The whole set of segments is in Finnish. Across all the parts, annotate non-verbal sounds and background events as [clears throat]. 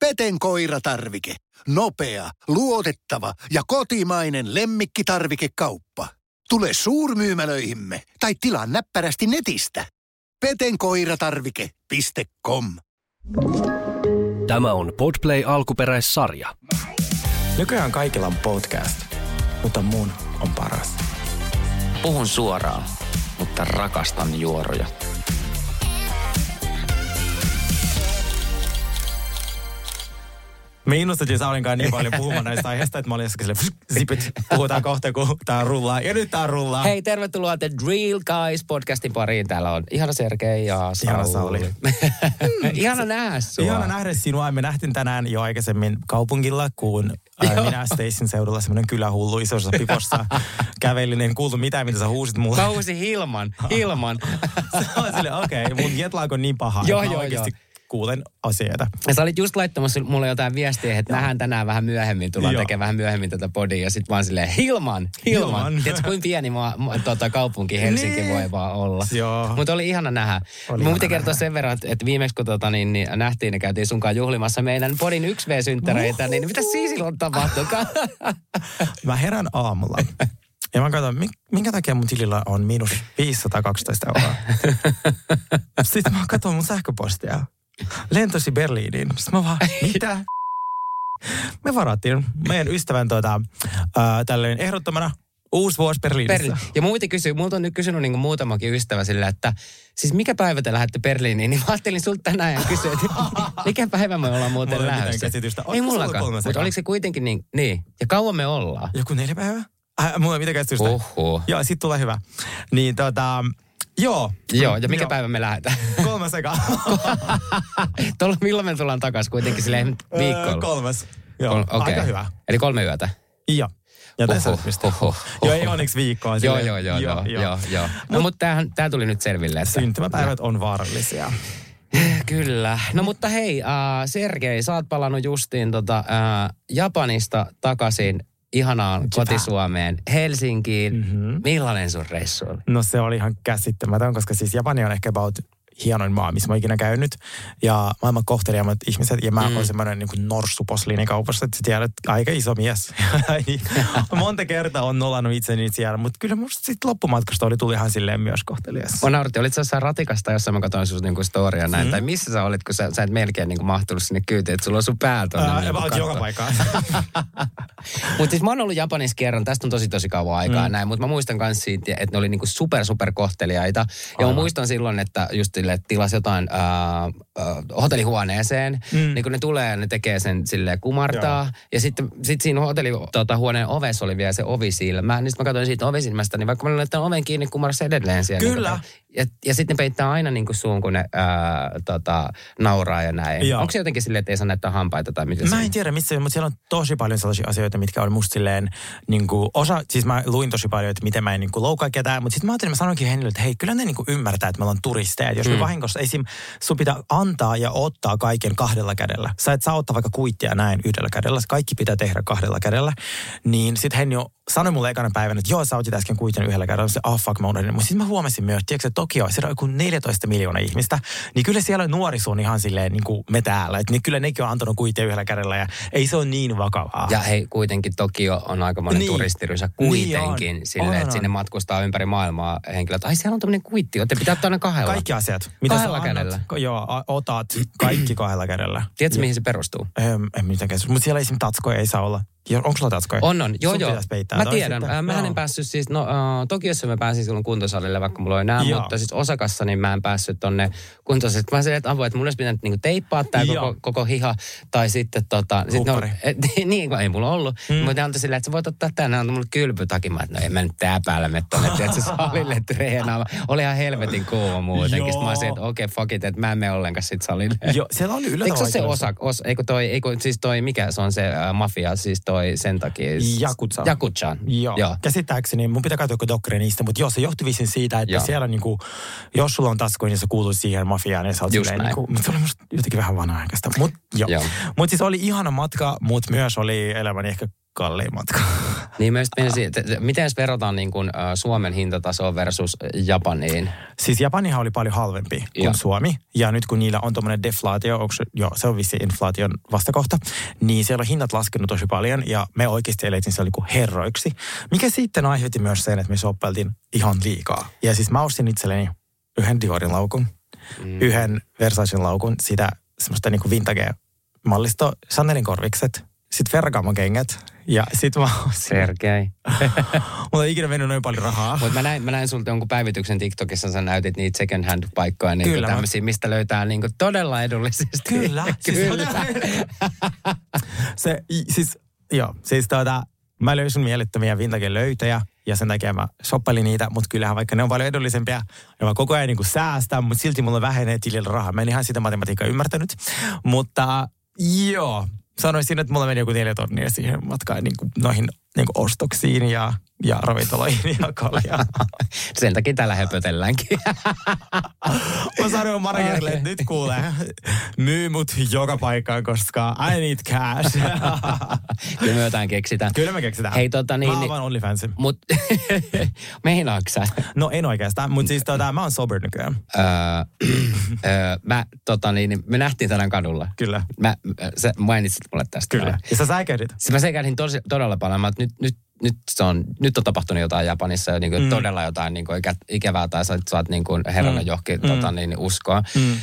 Peten koiratarvike. Nopea, luotettava ja kotimainen lemmikkitarvikekauppa. Tule suurmyymälöihimme tai tilaa näppärästi netistä. petenkoiratarvike.com Tämä on Podplay alkuperäissarja. Nykyään kaikilla on podcast, mutta mun on paras. Puhun suoraan, mutta rakastan juoroja. Me innostettiin Saulin kanssa niin paljon puhumaan näistä aiheista, että mä olin jossakin silleen, zipit, puhutaan kohta, kun tää rullaa. Ja nyt tää rullaa. Hei, tervetuloa The Real Guys podcastin pariin. Täällä on ihana Sergei ja Sauli. Ihana Sauli. [laughs] ihana nähdä sua. Ihana nähdä sinua. Me nähtiin tänään jo aikaisemmin kaupungilla, kun ää, minä Stacyn seudulla semmoinen kylähullu isossa pipossa kävelin. En kuultu mitään, mitä sä huusit mulle. Mä huusin Hilman. Hilman. [laughs] Se on silleen, okei, okay, mun jetlag on niin paha, Joo, että joo, oikeasti joo. Kuulen asioita. Ja sä olit just laittamassa mulle jotain viestiä, että nähdään tänään vähän myöhemmin, tullaan Joo. tekemään vähän myöhemmin tätä podia. Ja sit vaan silleen, Hilman, Hilman. Hilman. Tiedätkö, kuinka pieni maa, ma, tota, kaupunki Helsinki Niin. voi vaan olla. Mutta oli ihana nähdä. Oli Mun piti kertoa sen verran, että, että viimeksi kun tota, niin, niin, nähtiin ja käytiin sunkaan juhlimassa meidän podin 1V-synttäreitä, niin mitä siis silloin tapahtuikaan? [laughs] Mä herään aamulla. Ja mä katson, mi- minkä takia mun tilillä on miinus 512 euroa. [laughs] Sitten mä katson mun sähköpostia. Lentosi Berliiniin. Sitten mä vaan, mitä? Me varattiin meidän ystävän ää, tälleen ehdottomana uusi vuosi Berliinissä. Berliin. Ja mun piti kysyä, multa on nyt kysynyt niin muutamakin ystävä sillä, että siis mikä päivä te lähdette Berliiniin, [laughs] niin mä ajattelin sulta tänään ja kysyä, että [laughs] mikä päivä me ollaan muuten Mulla ei lähdössä. käsitystä. Ei sulla mullakaan, mutta oliko se kuitenkin niin, niin. Ja kauan me ollaan? Joku neljä päivää? Äh, mulla ei mitään käsitystä. Oho. Joo, sit tulee hyvä. Niin tota, joo. Joo, ja mikä päivä me lähdetään? [laughs] Kolme sekaan. [laughs] Tuolla, milloin me tullaan takaisin kuitenkin silleen Öö, viikolla? Kolmas. Joo, Kol- okei. aika hyvä. Eli kolme yötä? Joo. Ja tässä Joo, ei onneksi viikkoa. Joo, joo, joo, joo, joo, joo. No mutta tämähän, tää tuli nyt selville. Että, Syntymäpäivät on vaarallisia. [laughs] Kyllä. No mutta hei, äh, Sergei, sä oot palannut justiin tota, äh, Japanista takaisin ihanaan Japan. kotisuomeen Helsinkiin. Mhm. Millainen sun reissu oli? No se oli ihan käsittämätön, koska siis Japani on ehkä about hienoin maa, missä mä oon ikinä käynyt. Ja maailman kohteliaimmat ihmiset. Ja mä mm. oon semmoinen niin kuin posliinikaupassa, että sä tiedät, aika iso mies. [laughs] Niin [laughs] Monta kertaa on nolannut itseni siellä, mutta kyllä musta sitten loppumatkasta oli tuli ihan silleen myös kohtelias. Mä nauratti, olit sä jossain ratikasta, jossa mä katsoin sun niinku storia näin, Mm. tai missä sä olit, kun sä, sä et melkein niinku mahtunut sinne kyytiin, että sulla on sun pää tuonne. Ää, niinku joka paikkaan. [laughs] Mutta siis mä oon ollut Japanissa kerran, tästä on tosi tosi kauan aikaa Mm. näin, mutta mä muistan myös siitä, että ne oli niinku super super kohteliaita. Ja mä muistan silloin, että just sille, että tilasi jotain ää, ää, hotellihuoneeseen, Mm. niin kun ne tulee, ne tekee sen sille kumartaa. Joo. Ja sitten sit siinä hotellihuoneen tota, huoneen ovessa oli vielä se ovisilmä. Niin sitten mä katsoin siitä ovisilmästä, niin vaikka mä olin laittanut oven kiinni, kumarassa edelleen siellä. Kyllä. Niin, ja, ja sitten ne peittää aina niin kuin suun, kun ne ää, tota, nauraa ja näin. Joo. Onko se jotenkin silleen, että ei saa näyttää hampaita tai mitä Mä en tiedä missä, mutta siellä on tosi paljon sellaisia asioita, mitkä on musta silleen, niin kuin, osa, siis mä luin tosi paljon, että miten mä en niin kuin, loukkaa ketään, mutta sitten mä ajattelin, mä sanoinkin Hennille, että hei, kyllä ne niin kuin, ymmärtää, että me ollaan turisteja. Jos me Mm. vahingossa, esim. sun pitää antaa ja ottaa kaiken kahdella kädellä. Sä et saa ottaa vaikka kuittia näin yhdellä kädellä, kaikki pitää tehdä kahdella kädellä. Niin sitten Henni jo sanoi mulle ekana päivänä, että joo, sä otit äsken kuitin yhdellä kädellä. Se, ah fuck, mä unohdin. Mutta sitten mä huomasin myös, tiedätkö, että Tokio, siellä on joku 14 miljoonaa ihmistä, niin kyllä siellä on ihan silleen niin kuin me täällä. Että niin kyllä nekin on antanut kuittia yhdellä kädellä ja ei se ole niin vakavaa. Ja hei, kuitenkin Tokio on aika monen Niin. niin. turistirysä Niin kuitenkin on. sille, On, että on. sinne matkustaa ympäri maailmaa henkilöt. Ai siellä on tämmöinen kuitti, te pitää ottaa aina kahdella. Kaikki asiat. Kahdella sä kädellä. Annat, joo, otat kaikki kahdella kädellä. Tiedätkö, mihin se perustuu? Ähm, en käsitystä. Mutta siellä esim. tatskoja ei saa olla. Onko sulla tatskoja? On, on. Joo, Sun joo. peittää Mä tiedän. sitten. Äh, Mä Joo. en päässyt siis, no uh, Tokiossa mä pääsin silloin kuntosalille, vaikka mulla oli nää, Joo. mutta siis Osakassa niin mä en päässyt tonne kuntosalille. Mä sanoin, että avu, että mun olisi pitänyt niinku teippaa tää Joo. koko, koko hiha, tai sitten tota... Sit Huppari. [laughs] et, niin, ei mulla ollut. Mm. Mutta antoi silleen, että sä voit ottaa tän, ne antoi mulle kylpytakin. Mä, että no en mä nyt tää päällä mene tonne, [laughs] tiedätkö, salille treenaamaan. Oli ihan helvetin kuuma muutenkin. Sitten mä olisin, että okei, okay, fuck it, että mä en mene ollenkaan sit salille. Joo, siellä oli yllättävän Eikö se osa, os, eikö toi, eikö, siis toi, mikä se on se äh, mafia, siis toi sen takia? Yakuza. Yakuza. Joo. Joo. Käsittääkseni, mun pitää katsoa dokkari niistä, mutta joo, se johtui visin siitä, että Joo. siellä niinku, jos sulla on taskuja, niin se kuuluu siihen mafiaan ja sä oot silleen, niinku, mutta se oli musta jotenkin vähän vanha-aikaista. Mutta joo. Joo. Mut siis oli ihana matka, mutta myös oli elämäni ehkä kalliin matka. Niin myös, miten jos verrataan niin kuin, uh, Suomen hintatasoa versus Japaniin? Siis Japanihan oli paljon halvempi kuin Joo. Suomi. Ja nyt kun niillä on tuommoinen deflaatio, onko se, joo, se on vissi inflaation vastakohta, niin siellä on hinnat laskenut tosi paljon ja me oikeasti elettiin siellä niin herroiksi. Mikä sitten aiheutti myös sen, että me soppeltiin ihan liikaa. Ja siis mä ostin itselleni yhden Diorin laukun, mm. yhden Versacen laukun, sitä semmoista niin kuin vintage mallisto, Chanelin korvikset, sitten Ferragamo kengät ja sitten mä. Sergei. Mulla ei ikinä mennyt noin paljon rahaa. Mutta mä näin, mä näin sulta jonkun päivityksen TikTokissa, sä näytit niitä second hand paikkoja, niin Kyllä, mä- tämmöisiä, mistä löytää niin todella edullisesti. Kyllä. [laughs] Kyllä. se, i- siis, joo, siis tuota, mä löysin mielettömiä vintage löytöjä ja sen takia mä shoppailin niitä, mutta kyllähän vaikka ne on paljon edullisempia ja mä koko ajan niin säästän, mutta silti mulla vähenee tilillä rahaa. Mä en ihan sitä matematiikkaa ymmärtänyt, mutta joo, sanoisin, että mulla meni joku neljä tonnia siihen matkaan niin kuin, noihin niin kuin ostoksiin ja, ja ravintoloihin ja [laughs] kaljaan. Sen takia täällä höpötelläänkin. Mä sanoin Margerille, että nyt kuulee, myy mut joka paikkaan, koska I need cash. [laughs] Kyllä me jotain keksitään. Kyllä me keksitään. Hei tota niin... Mä oon niin vaan mut, [laughs] meinaatko sä? No en oikeastaan, mutta siis tota, mä oon sober nykyään. Öö, [clears throat] öö, mä, tota niin, niin me nähtiin tänään kadulla. Kyllä. Mä, sä mainitsit mulle tästä. Kyllä. Ja sä säikähdit. Mä sekähdin tosi, todella paljon. Mä, nyt, nyt, nyt, se on, nyt on tapahtunut jotain Japanissa, niin kuin, Mm. todella jotain niin kuin, ikä, ikävää, tai sä saat niin kuin, Mm. johonkin Mm. tota, niin, uskoa. Mm.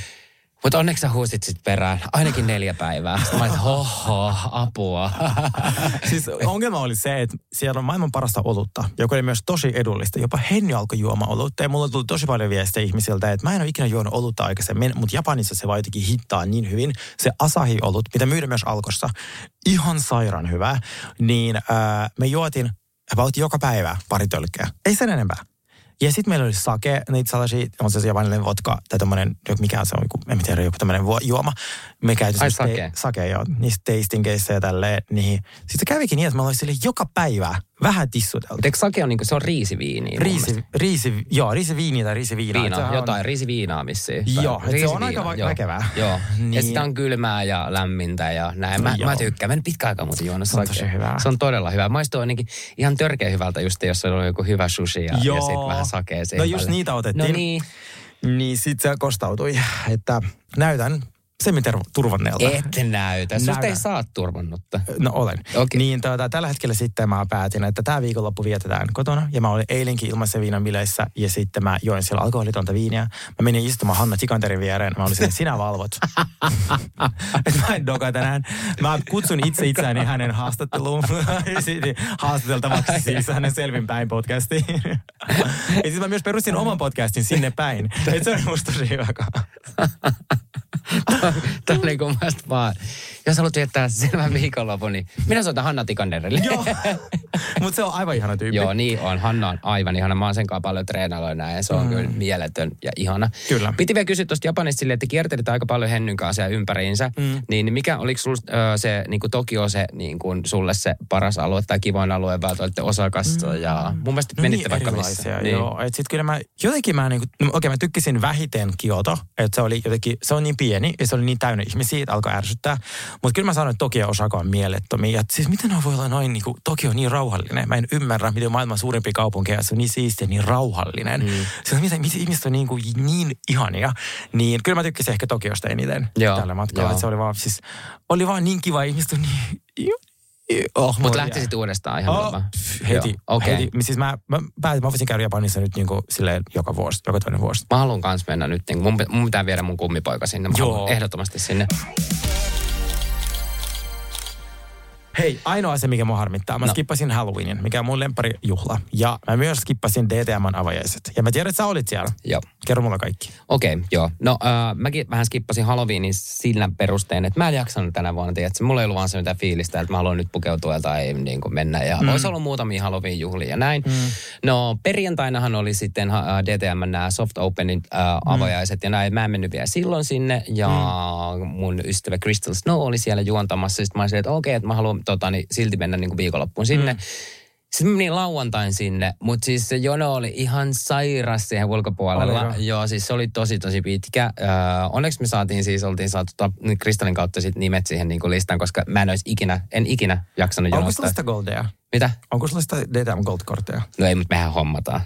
Mutta onneksi sä huusit sit perään, ainakin neljä päivää. Sitten mä olin, hoho, apua. [laughs] Siis ongelma oli se, että siellä on maailman parasta olutta, joka oli myös tosi edullista. Jopa Henny alkoi juomaan olutta ja mulla tuli tosi paljon viestejä ihmisiltä, että mä en ole ikinä juonut olutta aikaisemmin, mutta Japanissa se vaan jotenkin hittaa niin hyvin. Se Asahi-olut, mitä myydään myös Alkossa, ihan sairaan hyvä, niin ää, me juotin about joka päivä pari tölkkeä. Ei sen enempää. Ja sitten meillä oli sake, niitä sellaisia, on se japanilainen vodka, tai tämmöinen, mikä se on, joku, en tiedä, joku tämmöinen juoma. Me käytiin Ai, sake. te- sake, joo, niistä tastingeissä ja tälleen. Niin. Sitten se kävikin niin, että mä olin sille joka päivä vähän tissuteltu. Eikö sake on, niin kuin, se on riisiviini? Riisi, riisi, joo, riisiviini tai riisiviina. Viina, on- jotain, riisiviinaa missiin. Joo, se on aika va- joo. väkevää. Joo, ja [laughs] Niin. sitä on kylmää ja lämmintä ja näin. Mä, Joo. mä tykkään. Mä en pitkä aikaa muuten juonut Se on hyvää. Se on todella hyvä. Maistuu ainakin ihan törkeä hyvältä just, jos on joku hyvä sushi ja, ja Joo. sitten vähän sakea No just päälle. niitä otettiin. No niin. Niin sit se kostautui, että näytän semiturvanneelta. Et näytä. Susta ei saa turvannutta. No olen. Okei. Niin tuota, tällä hetkellä sitten mä päätin, että tämä viikonloppu vietetään kotona. Ja mä olin eilenkin ilmaisen viinan bileissä ja sitten mä join siellä alkoholitonta viiniä. Mä menin istumaan Hanna Tikanterin viereen. Mä olin silleen, sinä valvot. [laughs] Mä en doka tänään. Mä kutsun itse itseäni hänen haastatteluun. [laughs] Haastateltavaksi siis hänen selvinpäin podcastiin. ja sitten mä myös perustin oman podcastin sinne päin. Et se on musta tosi hyvä. [laughs] [laughs] Tämä on niin kuin mielestä vaan, jos haluat viettää selvän viikonlopun, niin minä soitan Hanna Tikanderille. Joo. Mutta se on aivan ihana tyyppi. Joo, niin on. Hanna on aivan ihana. Mä oon sen kanssa paljon treenailuja näin. ja Se on mm. kyllä mieletön ja ihana. Kyllä. Piti vielä kysyä tuosta Japanista silleen, että kiertelit aika paljon Hennyn kanssa siellä ympäriinsä. Mm. Niin mikä, oliko sul, ö, se niin kuin Tokio se niin kuin sulle se paras alue tai kivoin alue, vai että olitte Osakassa mm. ja mun mielestä No menitte niin vaikka missä. Niin. Joo, et sit kyllä mä, jotenkin mä niinku, no okei mä tykkäsin vähiten Kioto, että se oli jotenkin, se on niin pieni ja se oli niin täynnä ihmisiä, että alkoi ärsyttää. Mutta kyllä mä sanoin, että Tokio Osaka on mielettömiä. Et siis miten voi olla noin, niinku, Tokio on niin rauhallinen. Mä en ymmärrä, miten maailman suurempi kaupunki ja se on niin siistiä, ja niin rauhallinen. Mm. On, miten, miten ihmiset on niin, kuin, niin ihania. Niin kyllä mä tykkäsin ehkä Tokiosta eniten Joo, tällä matkalla. joo. Se oli vaan, siis, oli vaan niin kiva, ihmiset on niin... Oh, Mutta lähtisit uudestaan ihan Oh, pff, heti. Joo, Okei. heti. Siis mä, mä päätin, mä voisin käydä Japanissa nyt niinku silleen joka vuosi, joka toinen vuosi. Mä haluan kans mennä nyt. Niin mun, mun pitää viedä mun kummipoika sinne. Mä Joo. ehdottomasti sinne. Hei, ainoa asia, mikä mua harmittaa. Mä No. skippasin Halloweenin, mikä on mun lempparijuhla. Ja mä myös skippasin DTMn avajaiset. Ja mä tiedän, että sä olit siellä. Joo. Kerro mulle kaikki. Okei, okay, joo. No äh, mäkin vähän skippasin Halloweenin sillä perusteen, että mä en jaksanut tänä vuonna. Tiedätkö? Mulla ei ollut vaan se mitään fiilistä, että mä haluan nyt pukeutua tai niin kuin mennä. Ja mm. olisi ollut muutamia Halloween-juhlia ja näin. Mm. No perjantainahan oli sitten äh, DTM nämä Soft Openin äh, avajaiset ja näin. Mä en mennyt vielä silloin sinne. Ja mm. mun ystävä Crystal Snow oli siellä juontamassa. Sitten mä olin silleen, että okei, okay, että mä haluan tota, niin, silti mennä niin kuin viikonloppuun sinne. Mm. Sitten meni lauantain sinne, mutta siis se jono oli ihan sairas siihen ulkopuolella. Oliko? Joo, siis se oli tosi tosi pitkä. Öö, onneksi me saatiin siis, oltiin saatu ta- Kristallin kautta sit nimet siihen niin listaan, koska mä en olisi ikinä, en ikinä jaksanut Onko jonottaa. sulla sitä goldeja? Mitä? Onko sulla sitä DTM Gold-kortteja? No ei, mutta mehän hommataan.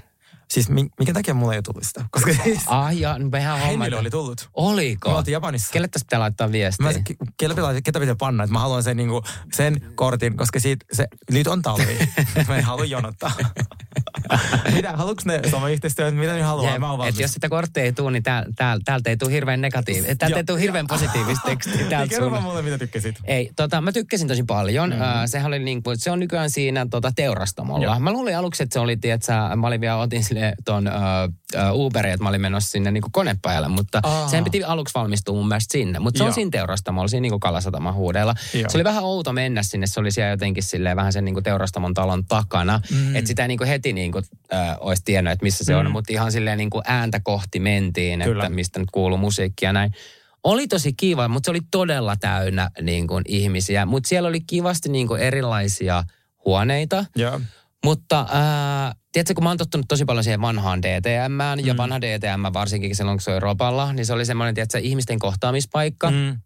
Siis mi- minkä takia mulla ei ole tullut sitä? Koska siis Ah, ja, no mehän. Hennille oli tullut. Oliko? Me oltiin Japanissa. Kelle tästä pitää laittaa viestiä? Mä, ke- kelle pitää, ketä pitää panna, että mä haluan sen, niinku, sen kortin, koska siitä, se, nyt on talvi. [laughs] mä en halua jonottaa. [laughs] Mitä, haluatko ne sama yhteistyötä? Mitä ne haluaa? Mä oon et jos sitä korttia ei tule, niin tääl, tääl, täältä ei tule hirveän negatiivista. Täältä ei tule hirveän positiivista tekstiä Niin, täältä kerro vaan mulle, mitä tykkäsit. Ei, tota, mä tykkäsin tosi paljon. Mm. Uh, sehän oli niin kuin, se on nykyään siinä tota, teurastamolla. Joo. Mä luulin aluksi, että se oli, tietsä, mä olin vielä, otin sille ton uh, Uberin, että mä olin menossa sinne niin konepajalle, mutta Aa. sen piti aluksi valmistua mun mielestä sinne. Mutta se on Joo. siinä teurastamolla, siinä niin kuin Kalasataman huudella. Joo. Se oli vähän outo mennä sinne, se oli siellä jotenkin silleen vähän sen niin teurastamon talon takana. Mm. Että sitä ei niin heti niin kuin, uh, olisi tiennyt, että missä se on, mutta ihan silleen niin ääntä kohti mentiin, Kyllä. että mistä nyt kuuluu musiikkia ja näin. Oli tosi kiva, mutta se oli todella täynnä niin kuin, ihmisiä. Mutta siellä oli kivasti niin kuin, erilaisia huoneita. Joo. Mutta ää, tiedätkö, kun mä oon tottunut tosi paljon siihen vanhaan DTMään, mm. ja vanha DTM varsinkin silloin, kun se oli Ropalla, niin se oli semmoinen, tiedätkö, ihmisten kohtaamispaikka. Mm.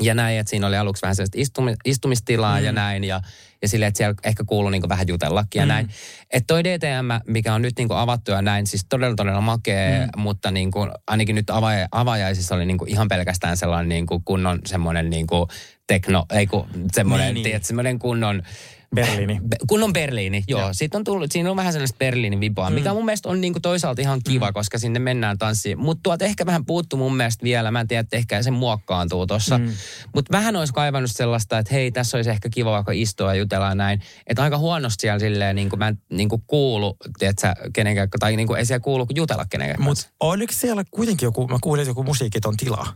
Ja näin, että siinä oli aluksi vähän sellaista istumi, istumistilaa mm. ja näin, ja, ja silleen, että siellä ehkä kuului niin vähän jutellakin ja Mm. näin. Että toi DTM, mikä on nyt niin avattu ja näin, siis todella todella makea, mm. mutta niin kuin, ainakin nyt avaja, avajaisissa oli niin kuin ihan pelkästään sellainen niin kunnon semmoinen niin kuin tekno, ei kun semmoinen, Niin, niin, niin. semmoinen kunnon Berliini. Be- Kunnon Berliini, joo. Siitä on tullut, siinä on vähän sellaista Berliinin vipaa, mm. mikä mun mielestä on niinku toisaalta ihan kiva, mm. koska sinne mennään tanssiin. Mutta tuolta ehkä vähän puuttu mun mielestä vielä, mä en tiedä, että ehkä se muokkaantuu tuossa. Mm. Mutta vähän olisi kaivannut sellaista, että hei, tässä olisi ehkä kiva vaikka istua ja jutella näin. Että aika huonosti siellä silleen, niin kuin mä en niin kuin kuulu, tiedätkö, kenenkään, tai niin kuin ei siellä kuulu jutella kenenkään. Mutta oliko siellä kuitenkin joku, mä kuulin, että joku musiikiton tila.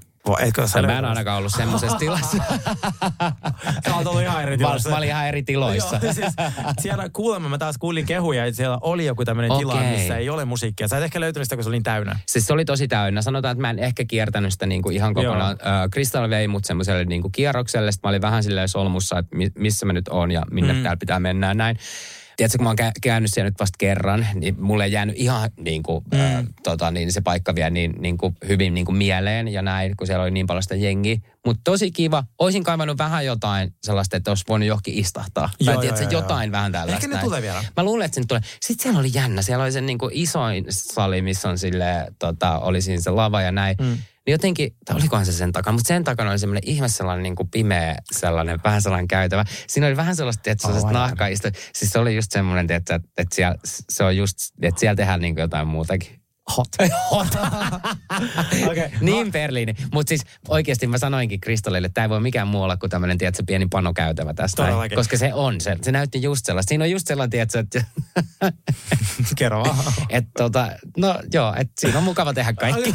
Etkö sä Mä en ainakaan ollut semmoisessa [laughs] tilassa. Sä oot ollut ihan eri Mä, tilassa. mä olin ihan eri tiloissa. Joo, siis siellä kuulemma mä taas kuulin kehuja, että siellä oli joku tämmöinen tila, Okei. missä ei ole musiikkia. Sä et ehkä löytänyt sitä, kun se oli niin täynnä. Siis se oli tosi täynnä. Sanotaan, että mä en ehkä kiertänyt sitä niinku ihan kokonaan. Äh, Crystal vei mut semmoiselle niinku kierrokselle. Sitten mä olin vähän silleen solmussa, että mi- missä mä nyt oon ja minne mm. täällä pitää mennä näin. Tiedätkö, kun mä oon kä- käynyt siellä nyt vasta kerran, niin mulle ei jäänyt ihan niin kuin, mm. äh, tota, niin se paikka vielä niin, niin kuin hyvin niin kuin mieleen ja näin, kun siellä oli niin paljon sitä jengiä. Mutta tosi kiva. Oisin kaivannut vähän jotain sellaista, että olisi voinut johonkin istahtaa. Joo, tai tiedätkö, joo, joo, jotain vähän tällaista. Ehkä ne näin. tulee vielä. Mä luulen, että se tulee. Sitten siellä oli jännä. Siellä oli se niin kuin isoin sali, missä on sille, tota, oli siinä se lava ja näin. Mm. Niin jotenkin, tai olikohan se sen takana, mutta sen takana oli semmoinen ihme sellainen niin kuin pimeä sellainen, vähän sellainen käytävä. Siinä oli vähän sellaista, että sellaista Aivan. nahkaista. Siis se oli just semmoinen, että, että, että siellä, se on just, että siellä tehdään niin kuin jotain muutakin. Hot. [laughs] Hot. [laughs] Okei, niin Berliini. Mutta siis oikeasti mä sanoinkin Kristallille, että tämä ei voi mikään muu olla kuin tämmöinen, tiedätkö, pieni panokäytävä tästä. Todellakin. Koska se on. Se, se näytti just sellaista. Siinä on just sellainen, tiedätkö, että [laughs] Kerro et tota, no joo, et siinä on mukava tehdä kaikki.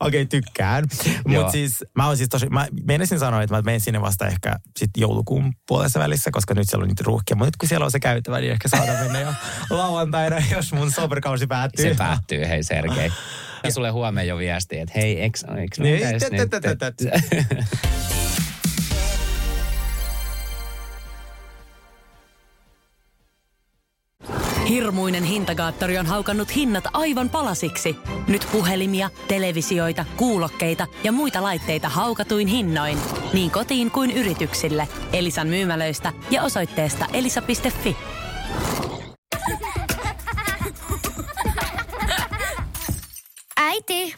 Okei, okay, tykkään. Mutta siis mä oon siis tosi, mä menisin sanoa, että mä menen sinne vasta ehkä sit joulukuun puolessa välissä, koska nyt siellä on niitä ruuhkia. Mutta nyt kun siellä on se käytävä, niin ehkä saadaan mennä jo lauantaina, jos mun soberkausi päättyy. Se päättyy, hei Sergei. Ja sulle huomenna jo viesti, että hei, eks, eks Niin, nyt? Hirmuinen hintakaattori on haukannut hinnat aivan palasiksi. Nyt puhelimia, televisioita, kuulokkeita ja muita laitteita haukatuin hinnoin. Niin kotiin kuin yrityksille. Elisan myymälöistä ja osoitteesta elisa.fi.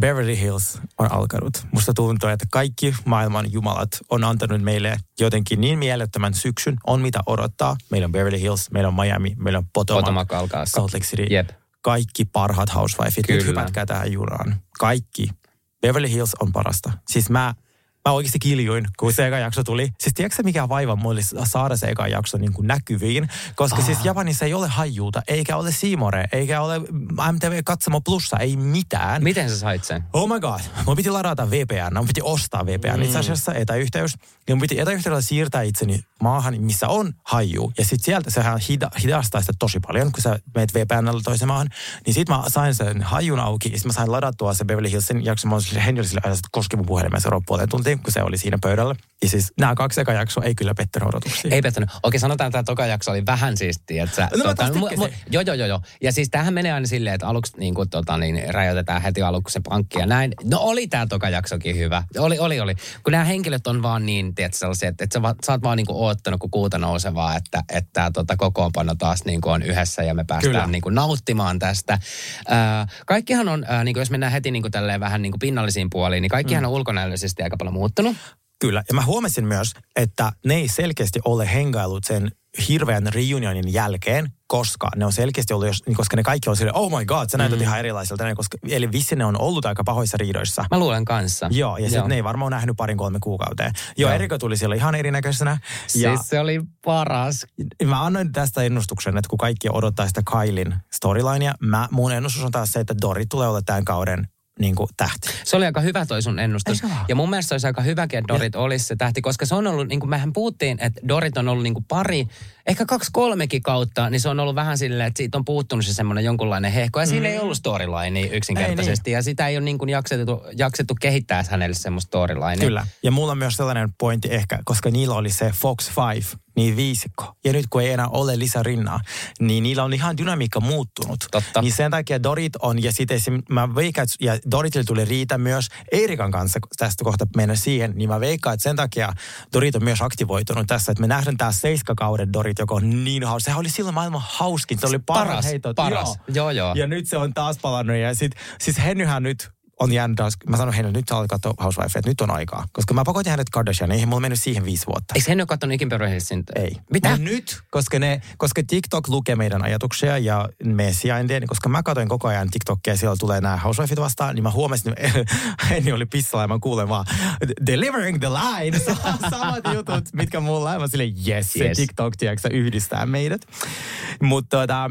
Beverly Hills on alkanut. Musta tuntuu, että kaikki maailman jumalat on antanut meille jotenkin niin mielettömän syksyn. On mitä odottaa. Meillä on Beverly Hills, meillä on Miami, meillä on Potomac, Potomac alkaa. Salt Lake City. Jep. Kaikki parhaat housewifeit. Nyt Kyllä. hypätkää tähän junaan. Kaikki. Beverly Hills on parasta. Siis mä, mä oikeasti kiljuin, kun se eka jakso tuli. Siis tiedätkö mikä vaiva mulla oli saada se eka jakso niin kuin näkyviin? Koska ah. siis Japanissa ei ole hajuuta, eikä ole Siimore, eikä ole MTV Katsamo Plussa, ei mitään. Miten sä sait sen? Oh my god. Mun piti ladata VPN. Mun piti ostaa VPN mm. itse asiassa etäyhteys. Ja mun piti etäyhteydellä siirtää itseni maahan, missä on haju. Ja sitten sieltä sehän hida, hidastaa sitä tosi paljon, kun sä meet VPNllä toiseen maahan. Niin sit mä sain sen hajun auki ja sit mä sain ladattua se Beverly Hillsin jakso. Mä olin sille Henry sille aina, että koski mun puhelimeen seuraavan puoleen tuntiin, kun se oli siinä pöydällä. Ja siis nämä kaksi eka jaksoa ei kyllä pettänyt odotuksia. Ei pettänyt. Okei, sanotaan, että tämä toka jakso oli vähän siistiä. Että sä, No mä taas tykkäsin. joo, joo, joo, joo. Ja siis tämähän menee aina silleen, että aluksi niin kuin, tota, niin, räjäytetään heti aluksi se pankki ja näin. No oli tämä toka jaksokin hyvä. Oli, oli, oli. Kun nämä henkilöt on vaan niin, tiedätkö, sellaisia, että, että sä, va- sä oot vaan niin kuin oottanut, kun kuuta nousevaa, että, että tota, kokoonpano taas niin kuin on yhdessä ja me päästään Kyllä. niin kuin nauttimaan tästä. Ää, kaikkihan on, ää, niin kuin jos mennään heti niin kuin tälleen vähän niin kuin pinnallisiin puoliin, niin kaikkihan mm. on ulkonäöllisesti aika paljon muuttunut. Kyllä. Ja mä huomasin myös, että ne ei selkeästi ole hengailut sen hirveän reunionin jälkeen, koska ne on selkeästi ollut, jos, koska ne kaikki on silleen, oh my god, sä näytät Mm. ihan erilaiselta. Ne, Koska, eli vissi ne on ollut aika pahoissa riidoissa. Mä luulen kanssa. Joo, ja sitten ne ei varmaan nähnyt parin kolme kuukauteen. Joo, Joo. Erika tuli siellä ihan erinäköisenä. Ja Siis se oli paras. mä annoin tästä ennustuksen, että kun kaikki odottaa sitä Kailin storylinea, mä, mun ennustus on taas se, että Dori tulee olla tämän kauden niin kuin tähti. Se oli aika hyvä toi sun ennustus. Ja mun mielestä olisi aika hyväkin, että Dorit olisi se tähti, koska se on ollut, niin kuin mehän puhuttiin, että Dorit on ollut niin kuin pari, ehkä kaksi kolmekin kautta, niin se on ollut vähän silleen, että siitä on puuttunut se semmoinen jonkunlainen hehko. Ja siinä ei ollut storyline yksinkertaisesti. Ja sitä ei ole niin kuin jaksettu, jaksettu kehittää hänelle semmoista storylinea. Kyllä. Ja mulla on myös sellainen pointti ehkä, koska niillä oli se Fox 5, niin viisikko. Ja nyt kun ei enää ole Lisa Rinnaa, niin niillä on ihan dynamiikka muuttunut. Totta. Niin sen takia Dorit on, ja sitten mä veikkaan, ja Doritille tuli riitä myös Eerikan kanssa, tästä kohta mennä siihen, niin mä veikkaan, että sen takia Dorit on myös aktivoitunut tässä, että me nähdään tämä seiskakauden Dorit, joka on niin hauska. Sehän oli silloin maailman hauskin, se oli paras, Paras, heitot. paras. Joo, joo. Ja nyt se on taas palannut, ja sit, siis Henryhän nyt on jäänyt taas, mä sanoin hänelle, nyt katsoa Housewife, että nyt on aikaa. Koska mä pakotin hänet Kardashianiin, eihän mulla mennyt siihen viisi vuotta. Eikö hän ole katsonut ikin? Ei. Mitä? Mut nyt, koska, ne, koska TikTok lukee meidän ajatuksia ja meidän sijaintia, niin koska mä katsoin koko ajan TikTokia ja siellä tulee nämä housewifeit vastaan, niin mä huomasin, että [laughs] Henni oli pissalla ja mä kuulen vaan delivering the line, [laughs] Sa- samat jutut, mitkä mulla on. Mä silleen, yes, se Yes. TikTok, tiedätkö, yhdistää meidät. Mutta tota,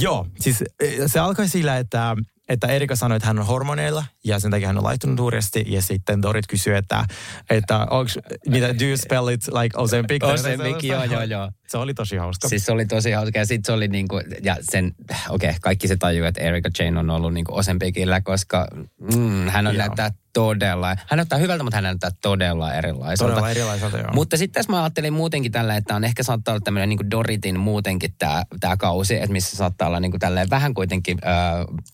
joo, siis se alkoi sillä, että että Erika sanoi, että hän on hormoneilla ja sen takia hän on laittunut uudesti. Ja sitten Dorit kysyi, että, että onks, mitä, do you spell it like Ozempic? Ozempic, joo, joo, joo. Se oli tosi hauska. Siis se oli tosi hauska ja sitten se oli niinku, ja sen, okei, okay, kaikki se tajuu, että Erika Jane on ollut niinku Ozempicillä, koska mm, hän on Joo. näyttää todella, hän näyttää hyvältä, mutta hän näyttää todella erilaiselta. Todella erilaiselta, joo. Mutta sitten tässä mä ajattelin muutenkin tällä, että on ehkä saattaa olla tämmöinen niin Doritin muutenkin tämä tää kausi, että missä saattaa olla niin tälleen vähän kuitenkin ö,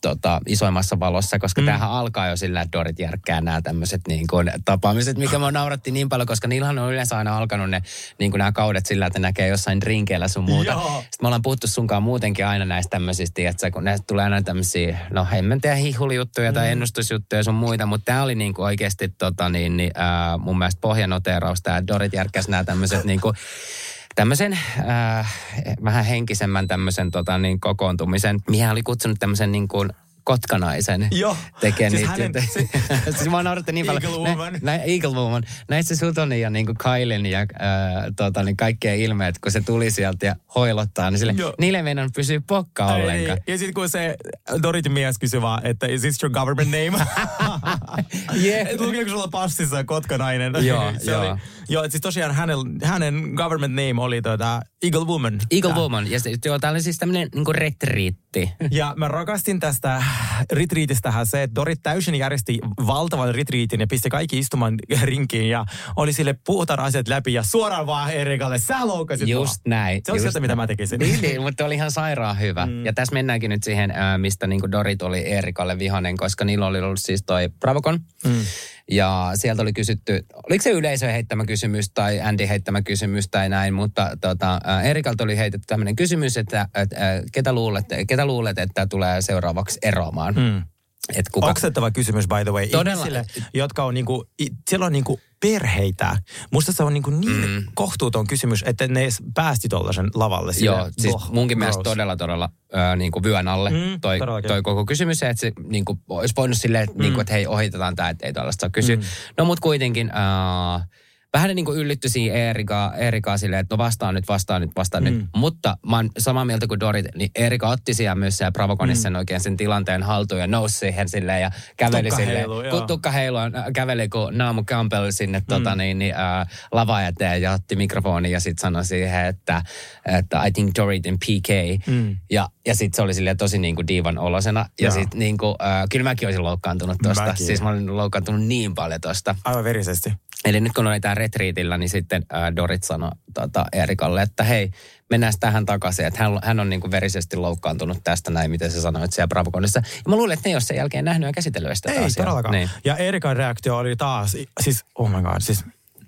tota, isoimmassa valossa, koska mm. tämähän alkaa jo sillä, että Dorit järkkää nämä tämmöiset niin kuin, tapaamiset, mikä mä nauratti niin paljon, koska niillähän on yleensä aina alkanut ne, niin kuin nämä kaudet sillä, että näkee jossain drinkeillä sun muuta. Joo. Sitten me ollaan puhuttu sunkaan muutenkin aina näistä tämmöisistä, että kun näistä tulee aina tämmöisiä, no en mä tiedä, hihulijuttuja tai ennustusjuttuja sun muita, mutta tämä oli niin kuin oikeasti tota, niin, niin, ää, mun mielestä pohjanoteeraus, tämä Dorit järkkäsi nämä tämmöiset niin kuin, tämmöisen äh, vähän henkisemmän tämmöisen tota, niin, kokoontumisen. Mihän oli kutsunut tämmöisen niin kuin kotkanaisen Joo. tekee Siis niitä. hänen- Se, [laughs] siis mä nauratti niin paljon. Eagle Woman. Nä, nä, Eagle Woman. Näissä Sutonin ja niin kuin ja äh, tota, niin kaikkien ilmeet, kun se tuli sieltä ja hoilottaa, niin sille, Joo. niille ei meinannut pysyä pokka Ei, ollenkaan. Ja sitten kun se Doritin mies kysyi vaan, että is this your government name? [laughs] Yeah. Et Lukeeko sulla passissa kotkanainen? Joo, [laughs] se joo. Oli, joo, siis tosiaan hänen, hänen government name oli tuota Eagle Woman. Eagle Tää. Woman. Ja se, joo, tää oli siis tämmöinen niin retriitti. Ja mä rakastin tästä retriitistähän se, että Dorit täysin järjesti valtavan retriitin ja pisti kaikki istumaan rinkiin ja oli sille puhutaan asiat läpi ja suoraan vaan Erikalle, sä loukasit Just mua. näin. Se on sieltä, mitä mä tekisin. Niin, niin, mutta oli ihan sairaan hyvä. Mm. Ja tässä mennäänkin nyt siihen, ää, mistä niin Dorit oli Eerikalle vihanen, koska niillä oli ollut siis toi Bravocon. Mm. Ja sieltä oli kysytty, oliko se yleisö heittämä kysymys tai Andy heittämä kysymys tai näin, mutta tota, ää, Eerikalta oli heitetty tämmöinen kysymys, että, että ää, ketä, luulet, ketä luulet, että tulee seuraavaksi eroamaan. Mm. että kuka... Oksettava kysymys, by the way. Todella. Ihmisille, jotka on niinku, siellä on niinku perheitä. Musta se on niinku niin mm. kohtuuton kysymys, että ne edes päästi tollasen lavalle. Sille, Joo, siis Boh, munkin mielestä gross. todella, todella äh, niin kuin vyön alle Mm, toi, todellakin. toi koko kysymys. Että se niin kuin, olisi voinut silleen, että, niin kuin, että hei, ohitetaan tämä, että ei tällaista saa kysyä. Mm. No mutta kuitenkin... Äh, Vähän niin kuin yllytty siihen Erikaa, Erikaa silleen, että no vastaa nyt, vastaa nyt, vastaa mm. nyt. Mutta mä oon samaa mieltä kuin Dorit, niin Erika otti siellä myös siellä Pravokonissa mm. oikein sen tilanteen haltuun ja nousi siihen silleen ja käveli Tukka silleen. heiluu, joo. kun tukka heilua, äh, käveli kuin Naamu Campbell sinne mm. tota, niin, niin, äh, lava eteen ja otti mikrofonin ja sitten sanoi siihen, että, että I think Dorit in PK. Mm. Ja, ja sitten se oli silleen tosi niin kuin diivan olosena. Ja sitten niin kuin, äh, kyllä mäkin olisin loukkaantunut tosta. Mäkin. Siis mä olin loukkaantunut niin paljon tosta. Aivan verisesti. Eli nyt kun oli tää retriitillä, niin sitten ää, Dorit sanoi tota, Erikalle, että hei, mennään tähän takaisin. Että hän, hän on niinku verisesti loukkaantunut tästä näin, miten se sanoi siellä Bravokonissa. Ja mä luulen, että ne ei ole sen jälkeen nähnyt ja käsitellyt sitä Ei asiaa. todellakaan. Niin. Ja Erikan reaktio oli taas, siis oh my god, siis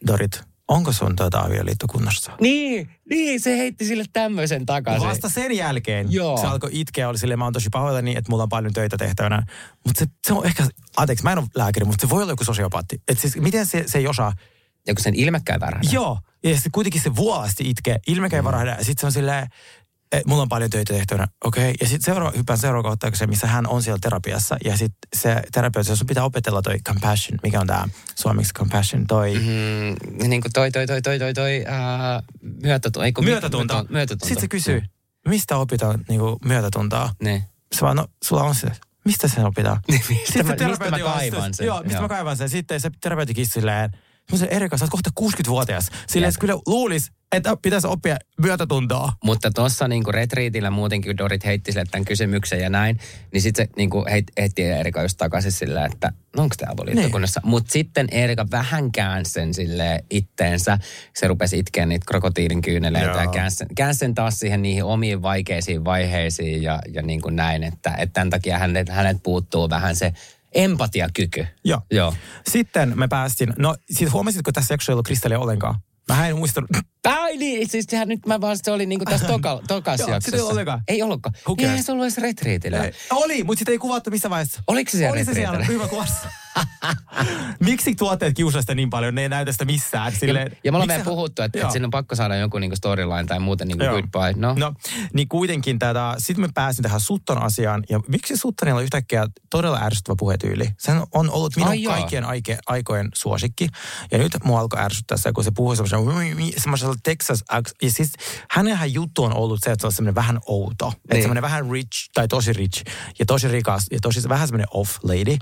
Dorit, onko sun tuota avioliitto kunnossa? Niin, niin, se heitti sille tämmöisen takaisin. Vasta sen jälkeen Joo. se alkoi itkeä, oli silleen, mä oon tosi pahoillani, että mulla on paljon töitä tehtävänä. Mutta se, se on ehkä, anteeksi, mä en ole lääkäri, mutta se voi olla joku sosiopaatti. Et siis miten se, se ei osaa, Ja kun sen ilmekkää vääränä. joo, ja sitten kuitenkin se vuolasti itkee, ilmekä ei varahda, ja sitten se on silleen, että mulla on paljon töitä tehtävänä, okei. Okay. Ja sitten seuraava, hyppään seuraava kohta, missä hän on siellä terapiassa, ja sitten se terapeutti, sun pitää opetella toi compassion, mikä on tämä suomeksi compassion, toi... Mm, niin kuin toi, toi, toi, toi, toi, toi, ää, myötätunto. Ei, kun Myötätunto. Myötätunto. Sitten se kysyy, mistä opitaan niinku, myötätuntoa? Niin. Se vaan, no, sulla on se. Mistä sen opitaan? [laughs] Niin, mistä Sitten mä- se mistä mä terapeutti kaivan sen? Joo, mistä Joo. mä kaivan sen. Sitten se terapeuttikin silleen, mä Erika, sä oot kohta 60-vuotias. Silleen, kyllä luulis, että pitäisi oppia myötätuntoa. Mutta tuossa niinku retriitillä muutenkin, kun Dorit heitti sille tämän kysymyksen ja näin, niin sitten se niinku heit, heitti Erika just takaisin sillä, että no onko tämä avoliittokunnassa. Niin. Mutta sitten Erika vähän käänsi sen sille itteensä. Se rupesi itkeä niitä krokotiilin kyyneleitä ja Joo. käänsi, sen- käänsi sen taas siihen niihin omiin vaikeisiin vaiheisiin ja, ja niin kuin näin, että, että tämän takia hänet, hänet puuttuu vähän se empatiakyky. Joo. Joo. Sitten me päästiin, no sit huomasitko tässä ei ollut Kristallia ollenkaan? Mä en muistanut. [clears throat] Ai niin, siis sehän nyt mä vaan, se oli niinku tässä toka, [laughs] tokas Joo, ei jaksossa. Ei ollutkaan. Niin, cares? ei se ollut edes retriitillä. Ei, oli, mutta sitä ei kuvattu missä vaiheessa. Oliko se siellä Oli se siellä retriitillä? ryhmäkuvassa. [laughs] [laughs] Miksi tuotteet kiusaa sitä niin paljon? Ne ei näytä sitä missään. Silleen, Ja, ja me ollaan se- puhuttu, että, että siinä on pakko saada joku niinku storyline tai muuten niinku Joo. goodbye. No, No, niin kuitenkin tätä, sitten me pääsin tähän Sutton asiaan, ja miksi Suttonilla on yhtäkkiä todella ärsyttävä puhetyyli? Se on ollut minun Ai kaikkien aike, aikojen suosikki, ja nyt mua alkoi ärsyttää se, kun se puhuu semmoisella, Texas, ja siis hänenhän juttu on ollut se, että se on semmoinen vähän outo, niin. että semmoinen vähän rich, tai tosi rich, ja tosi rikas, ja tosi vähän semmoinen off lady,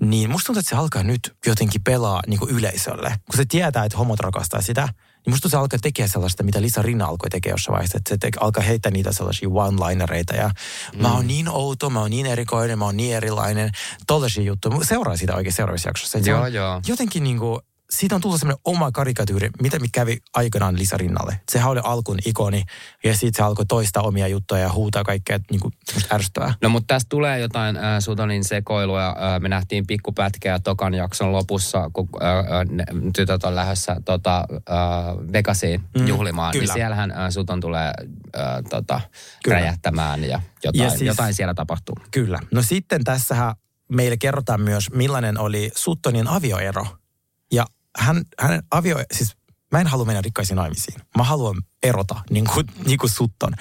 niin musta tuntuu, että se alkaa nyt jotenkin pelaa niin kuin yleisölle, kun se tietää, että homot rakastaa sitä, niin musta se alkaa tekemään sellaista, mitä Lisa Rinna alkoi tekemään jossain vaiheessa, että se te- alkaa heittää niitä sellaisia one-linereita ja mm. mä oon niin outo, mä oon niin erikoinen, mä oon niin erilainen, tollaisia juttuja. Seuraa sitä oikein seuraavassa jaksossa. Joo, joo. Jotenkin niinku, siitä on tullut semmoinen oma karikatyyri, mitä mi- kävi aikanaan Lisa Rinnalle. Sehän oli alkuun ikoni ja sitten se alkoi toistaa omia juttuja ja huutaa kaikkea niinku, semmoista ärsyttävää. no mutta tästä tulee jotain äh, Sutonin sekoilua. Äh, me nähtiin pikkupätkää tokan jakson lopussa, kun äh, ne, tytöt on lähdössä tota, äh, Vegasiin Mm, juhlimaan. kyllä. Niin siellähän äh, Suton tulee äh, tota, Kyllä. räjähtämään ja jotain, Ja siis, jotain siellä tapahtuu. Kyllä. No sitten tässähän meille kerrotaan myös, millainen oli Suttonin avioero. Hän, hänen avio, siis mä en halua mennä rikkaisiin naimisiin. Mä haluan erota, niin kuin, [laughs] niin kuin Sutton.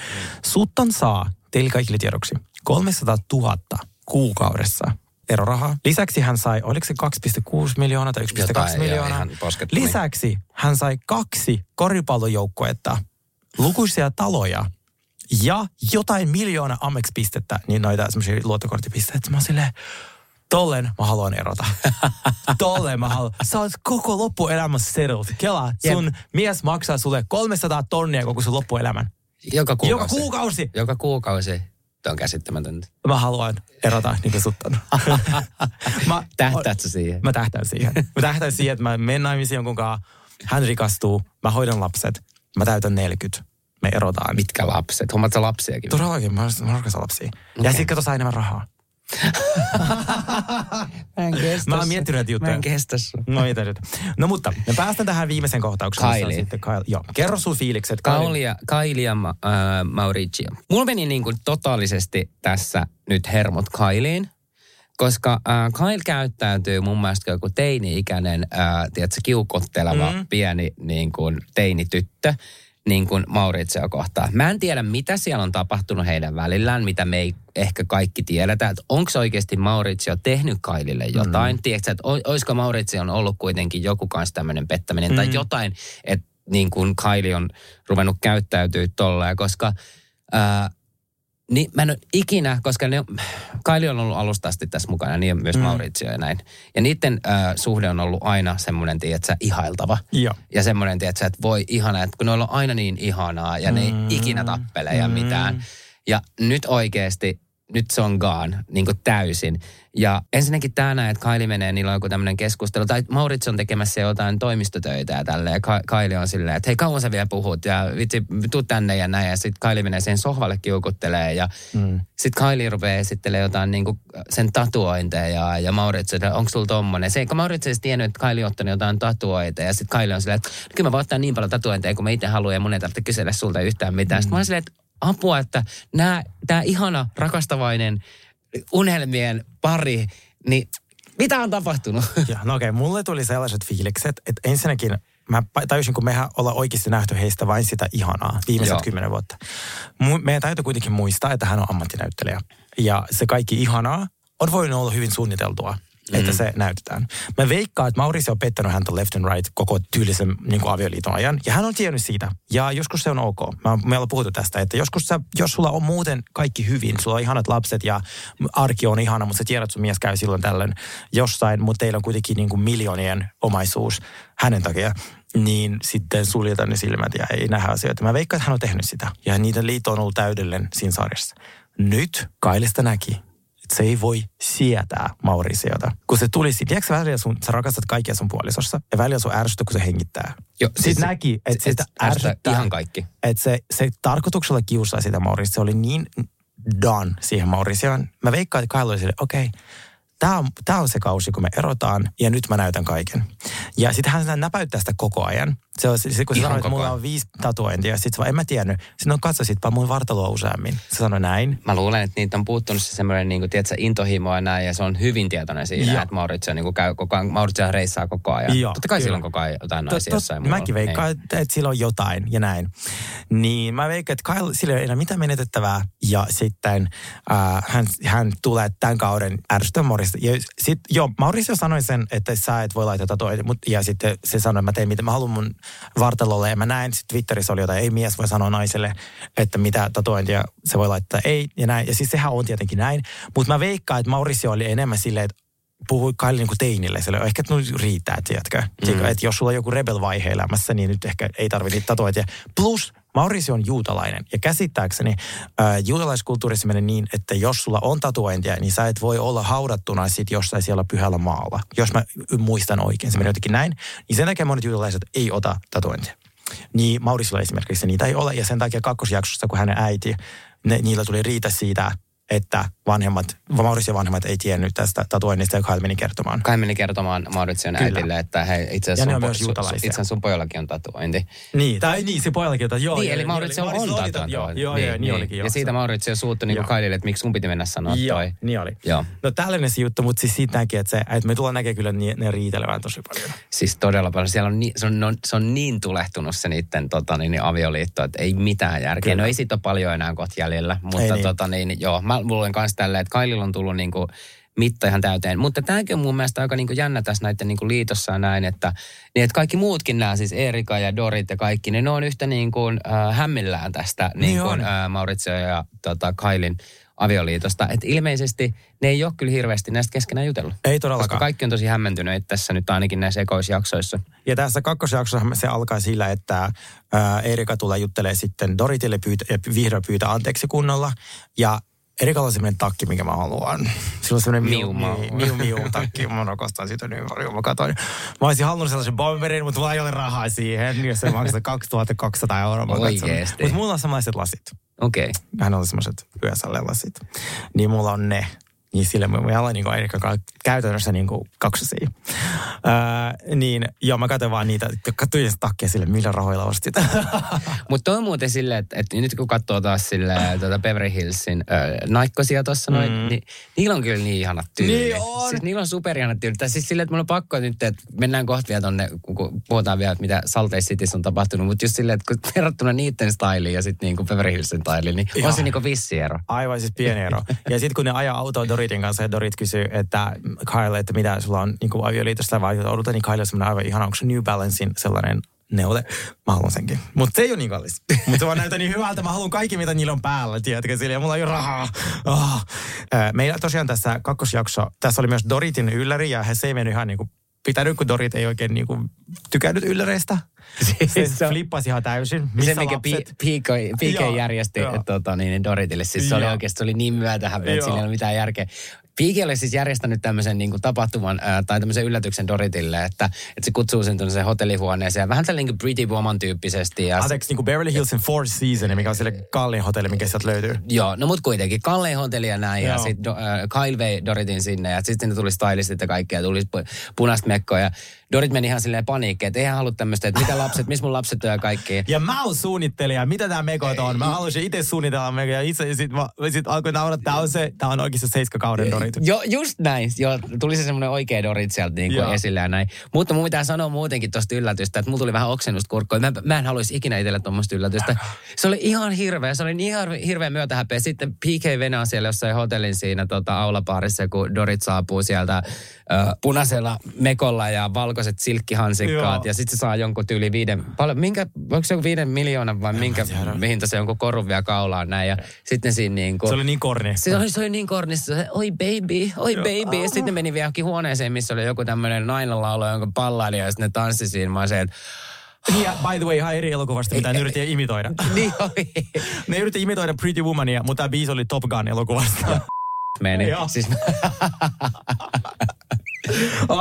Sutton saa, teille kaikille tiedoksi, 300 000 kuukaudessa erorahaa. Lisäksi hän sai, oliko se 2,6 miljoonaa tai 1,2 Jotain, joo, miljoonaa? Lisäksi hän sai kaksi koripallojoukkuetta, lukuisia taloja ja jotain miljoona Amex-pistettä, niin noita semmoisia luottokorttipisteitä. Mä oon silleen, tollen mä haluan erota. [laughs] tollen mä haluan. Sä oot koko loppuelämässä settled. Kela, sun mies maksaa sulle 300 tonnia koko sun loppuelämän. Joka kuukausi. Joka kuukausi. Joka kuukausi. Tämä on käsittämätöntä. Mä haluan erota niin kuin sutton. [laughs] mä, Tähtäät sä siihen? Mä tähtään siihen. Mä tähtään siihen, että mä menen naimisiin jonkun kanssa, hän rikastuu, mä hoidan lapset, mä täytän 40. Me erotaan. Mitkä lapset? Hommat sä lapsiakin? Todellakin, mä, mä rakastan lapsia. Okay. Ja sitten kato saa enemmän rahaa. [laughs] Mä en kestä Mä oon miettinyt näitä juttuja. Mä en kestä. No ei nyt. No mutta, me päästään tähän viimeisen kohtaukseen. Kylie. Sitten Kyle. Joo, kerro sun fiilikset. Kylie. Kaulia, Kailia Ma, äh, Mauricio. Mulla meni niin kuin totaalisesti tässä nyt hermot Kailiin, koska äh, Kyle käyttäytyy mun mielestä joku teini-ikäinen, äh, tiedätkö, kiukotteleva mm. pieni niin kuin, teinityttö niin kuin Maurizio kohtaa. Mä en tiedä, mitä siellä on tapahtunut heidän välillään, mitä me ei ehkä kaikki tiedetä. Että onko oikeasti Maurizio tehnyt Kailille jotain? Mm. Tiedätkö, että olisiko Maurizio on ollut kuitenkin joku kanssa tämmöinen pettäminen mm. tai jotain, että niin kuin Kaili on ruvennut käyttäytyä tolleen, koska... Ää, niin mä en ole ikinä, koska ne, Kaili on ollut alusta asti tässä mukana, niin myös mm. Maurizio ja näin. Ja niiden äh, suhde on ollut aina semmoinen, tiedätkö, ihailtava. Joo. Ja semmoinen, tiedätkö, että voi ihana, että kun ne on aina niin ihanaa ja mm. ne ei mm. ikinä tappele ja mm. mitään. Ja nyt oikeasti nyt se on gone niin kuin täysin. Ja ensinnäkin tänään, että Kaili menee, niillä on joku tämmöinen keskustelu, tai Maurits on tekemässä jotain toimistotöitä ja tälleen, ja Kaili on silleen, että hei kauan sä vielä puhut, ja vitsi, tuu tänne ja näin, ja sitten Kaili menee sen sohvalle kiukuttelee, ja mm. sitten Kaili rupeaa esittelee jotain niin kuin sen tatuointeja, ja Maurits, että onko sulla tommonen. Se, kun Maurits ei tiennyt, että Kaili on ottanut jotain tatuointeja, ja sitten Kaili on silleen, että kyllä mä voin ottaa niin paljon tatuointeja, kun mä itse haluan, ja mun ei tarvitse kysellä sulta yhtään mitään. Mm. Sitten mä oon silleen, että apua, että tämä ihana, rakastavainen unelmien pari, niin mitä on tapahtunut? [laughs] Ja, no okei, okay, mulle tuli sellaiset fiilikset, että ensinnäkin mä tajusin, kun mehän ollaan oikeasti nähty heistä vain sitä ihanaa viimeiset kymmenen vuotta. Meidän täytyy kuitenkin muistaa, että hän on ammattinäyttelijä. Ja se kaikki ihanaa on voinut olla hyvin suunniteltua mm. että se näytetään. Mä veikkaan, että Mauricio on pettänyt häntä left and right koko tyylisen niin kuin avioliiton ajan. Ja hän on tiennyt siitä. Ja joskus se on ok. Mä, me ollaan puhuttu tästä, että joskus sä, jos sulla on muuten kaikki hyvin, sulla on ihanat lapset ja arki on ihana, mutta sä tiedät, että sun mies käy silloin tällöin jossain, mutta teillä on kuitenkin niin kuin miljoonien omaisuus hänen takia niin sitten suljetaan ne silmät ja ei nähdä asioita. Mä veikkaan, että hän on tehnyt sitä. Ja niiden liitto on ollut täydellinen siinä sarjassa. Nyt Kailista näki, se ei voi sietää Mauritiota. Kun se tuli, tiedätkö välillä sun, sä rakastat kaikkia sun puolisossa ja välillä sun ärsyttää, kun se hengittää. Jo, Sitten siis näki, että se, se ärsyttää ihan kaikki. Että se, se tarkoituksella kiusaa sitä Mauritiota. Se oli niin done siihen Mauritioon. Mä veikkaan, että Kyle oli sille, okei, okay, tämä on, tämä on se kausi, kun me erotaan ja nyt mä näytän kaiken. Ja sitten hän näpäyttää sitä koko ajan. Se on se, kun sanoit, että mulla on viisi tatuointia, sitten vaan en mä tiennyt. Sitten on katsositpa mun vartaloa useammin. Se sanoi näin. Mä luulen, että niitä on puuttunut se semmoinen niin kuin, tiedätkö, intohimo ja näin, ja se on hyvin tietoinen siinä, Joo. että Mauritio niin kuin käy koko ajan, Mauritio reissaa koko ajan. Joo, Totta kai kyllä. sillä on koko ajan jotain naisia jossain Mäkin veikkaan, että, että sillä on jotain ja näin. Niin mä veikkaan, että Kyle, sillä ei ole enää mitään menetettävää. Ja sitten äh, hän, hän tulee tämän kauden ärsyttämään Mauricio. Ja sit, joo, Mauricio sanoi sen, että sä et voi laittaa tatuointia, ja sitten se sanoi, että mä teen mitä mä haluan mun vartalolle. Ja mä näin, sitten Twitterissä oli jotain, ei mies voi sanoa naiselle, että mitä tatuointia se voi laittaa, ei ja näin. Ja siis sehän on tietenkin näin. Mutta mä veikkaan, että Mauricio oli enemmän silleen, että puhui Kaili niin kuin teinille. Sille ehkä että nyt riittää, tiedätkö? Mm. Että jos sulla on joku rebel-vaihe elämässä, niin nyt ehkä ei tarvitse niitä tatuointia. Plus Mauricio on juutalainen. Ja käsittääkseni äh, juutalaiskulttuurissa menee niin, että jos sulla on tatuointia, niin sä et voi olla haudattuna sit jossain siellä pyhällä maalla. Jos mä muistan oikein, se menee jotenkin näin. Niin sen takia monet juutalaiset ei ota tatuointia. Niin Mauriciolla esimerkiksi niitä ei ole. Ja sen takia kakkosjaksossa, kun hänen äiti, ne, niillä tuli riitä siitä, että vanhemmat, Mauritian vanhemmat ei tiennyt tästä tatuoinnista ja Kyle meni kertomaan. Kyle meni kertomaan Mauritian äitille, että hei, itse asiassa sun, su, itse asiassa sun pojallakin on tatuointi. Niin, tai niin, se pojallakin on tatuointi. Joo, niin, joo, eli Mauritio on, on tatuointi. Joo, joo, niin, joo, niin, niin, olikin. Ja siitä Mauritio suuttui niin Kylelle, että miksi sun piti mennä sanoa joo, toi. niin oli. Joo. No tällainen se juttu, mutta siis siitä näki, että, se, että me tullaan näkemään kyllä ne, ne riitelevän tosi paljon. Siis todella paljon. Siellä on, niin, se, on, se on niin tulehtunut se niiden tota, niin, avioliitto, että ei mitään järkeä. Kyllä. No ei siitä ole paljon enää kohta jäljellä, mutta ei, niin. tota, niin, joo, mä luulen kanssa tälleen, että Kaililla on tullut niin kuin mitta ihan täyteen. Mutta tämäkin on mun mielestä aika niin kuin jännä tässä näiden niin kuin liitossa näin, että, niin että kaikki muutkin nämä, siis Erika ja Dorit ja kaikki, niin ne on yhtä niin kuin, äh, hämmillään tästä niin, niin kuin, äh, Maurizio ja tota, Kailin avioliitosta. Että ilmeisesti ne ei ole kyllä hirveästi näistä keskenään jutellut. Ei todellakaan. Koska kaikki on tosi hämmentyneet tässä nyt ainakin näissä ekoisjaksoissa. Ja tässä kakkosjaksossa se alkaa sillä, että ää, Erika tulee juttelee sitten Doritille pyytä, ja vihdoin pyytää anteeksi kunnolla. Ja Erikalla on semmoinen takki, mikä mä haluan. Sillä on semmoinen miu, miu, miu, miu takki. Mä rakastan sitä niin paljon. Mä katsoin. Mä olisin halunnut sellaisen bomberin, mutta mulla ei ole rahaa siihen. Jos se maksaa [laughs] 2200 euroa. Oikeesti. Mutta mulla on sellaiset lasit. Okei. Okay. Hän on semmoiset yösalle lasit. Niin mulla on ne. Niin sille me, me ollaan niin kuin, käytännössä niin kuin kaksosia. Öö, niin joo, mä katsoin vaan niitä, katsoin takkia sille, millä rahoilla ostit. [laughs] Mutta on muuten silleen, että, että nyt kun katsoo taas sille tuota Beverly Hillsin äh, naikkosia tuossa noin, Mm. niin niillä on kyllä niin ihanat tyyli. Niin on. Siis niillä on superihanat tyyli. Tai siis silleen, että mulla on pakko nyt, että mennään kohta vielä tonne, kun- puhutaan vielä, että mitä Salt Lake Cityssä on tapahtunut. Mutta just silleen, että kun [laughs] verrattuna niiden styliin ja sitten niinku Beverly Hillsin styliin, niin Joo. on se niinku vissi ero. Aivan siis pieni ero. [laughs] Ja sitten kun ne ajaa autoa Doritin kanssa ja Dorit kysyy, että Kyle, että mitä sulla on niin kuin avioliitosta vai odotan, niin Kyle on semmoinen aivan ihana, onko se New Balancein sellainen neule. Mä haluan senkin. Mutta se ei ole niin kallis. [laughs] Mutta se vaan näyttää niin hyvältä. Mä haluan kaikki, mitä niillä on päällä, tiedätkö, sillä mulla ei ole rahaa. Oh. Meillä tosiaan tässä kakkosjakso, tässä oli myös Doritin ylläri ja he se ei mennyt ihan niin kuin pitänyt, kun Dorit ei oikein niin kuin tykännyt ylläreistä. Se se on- flippasi ihan täysin. Missä se, mikä? PK Joo, järjesti joo. tota, niin, Doritille, siis se oli oikeasti se oli niin myötähäpeä, että sillä ei ole mitään järkeä. Piki oli siis järjestänyt tämmöisen niin kuin tapahtuman ää, tai tämmöisen yllätyksen Doritille, että, että se kutsuu sen tuonne hotellihuoneeseen. Vähän tällainen niin Pretty Woman tyyppisesti. Ja Anteeksi, niin kuin Beverly Hillsin Four Seasons, mikä on sille kalliin hotelli, mikä sieltä löytyy. Joo, no mut kuitenkin kallein hotelli ja näin. Ja Joo. sitten äh, Kyle vei Doritin sinne ja sitten tuli stylistit ja kaikkea, tuli pu- punaista mekkoa. Ja Dorit meni ihan silleen paniikkiin, että eihän halua tämmöistä, että mitä lapset, missä mun lapset on ja kaikki. Ja mä oon suunnittelija, mitä tää mekot on. Mä haluaisin itse suunnitella mekot ja itse sit, mä, sit alkoin nauraa, tää on se, tää on oikeasti se seiskakauden Dorit. Joo, just näin. Joo, tuli se semmoinen oikea Dorit sieltä niin kuin esille ja näin. Mutta mun pitää sanoa muutenkin tosta yllätystä, että mulla tuli vähän oksennusta kurkkoon. Mä, mä en haluaisi ikinä itselle tuommoista yllätystä. Se oli ihan hirveä, se oli niin ihan hirveä myötähäpeä. Sitten PK venaa siellä jossain hotellin siinä tota, aulapaarissa, kun Dorit saapuu sieltä ö, punaisella mekolla ja valkoiset silkkihansikkaat. Joo. Ja sitten se saa jonkun tyyli viiden, paljon, minkä, onko se joku viiden miljoonan vai minkä hinta se jonkun korun vielä kaulaan näin. Ja sitten siinä niin kuin, Se oli niin korni. se oli, se oli niin kornissa, se, oi baby, oi baby. Ja sitten meni vielä johonkin huoneeseen, missä oli joku tämmöinen nainen laulu, jonka pallaili ja sitten ne tanssi siinä. Mä se, että Niin, ja by the way, ihan eri elokuvasta, mitä ne yritti imitoida. [laughs] niin oli. Ne yritti imitoida Pretty Womania, mutta tämä biisi oli Top Gun elokuvasta. [laughs] Meni. Joo. Siis, [laughs]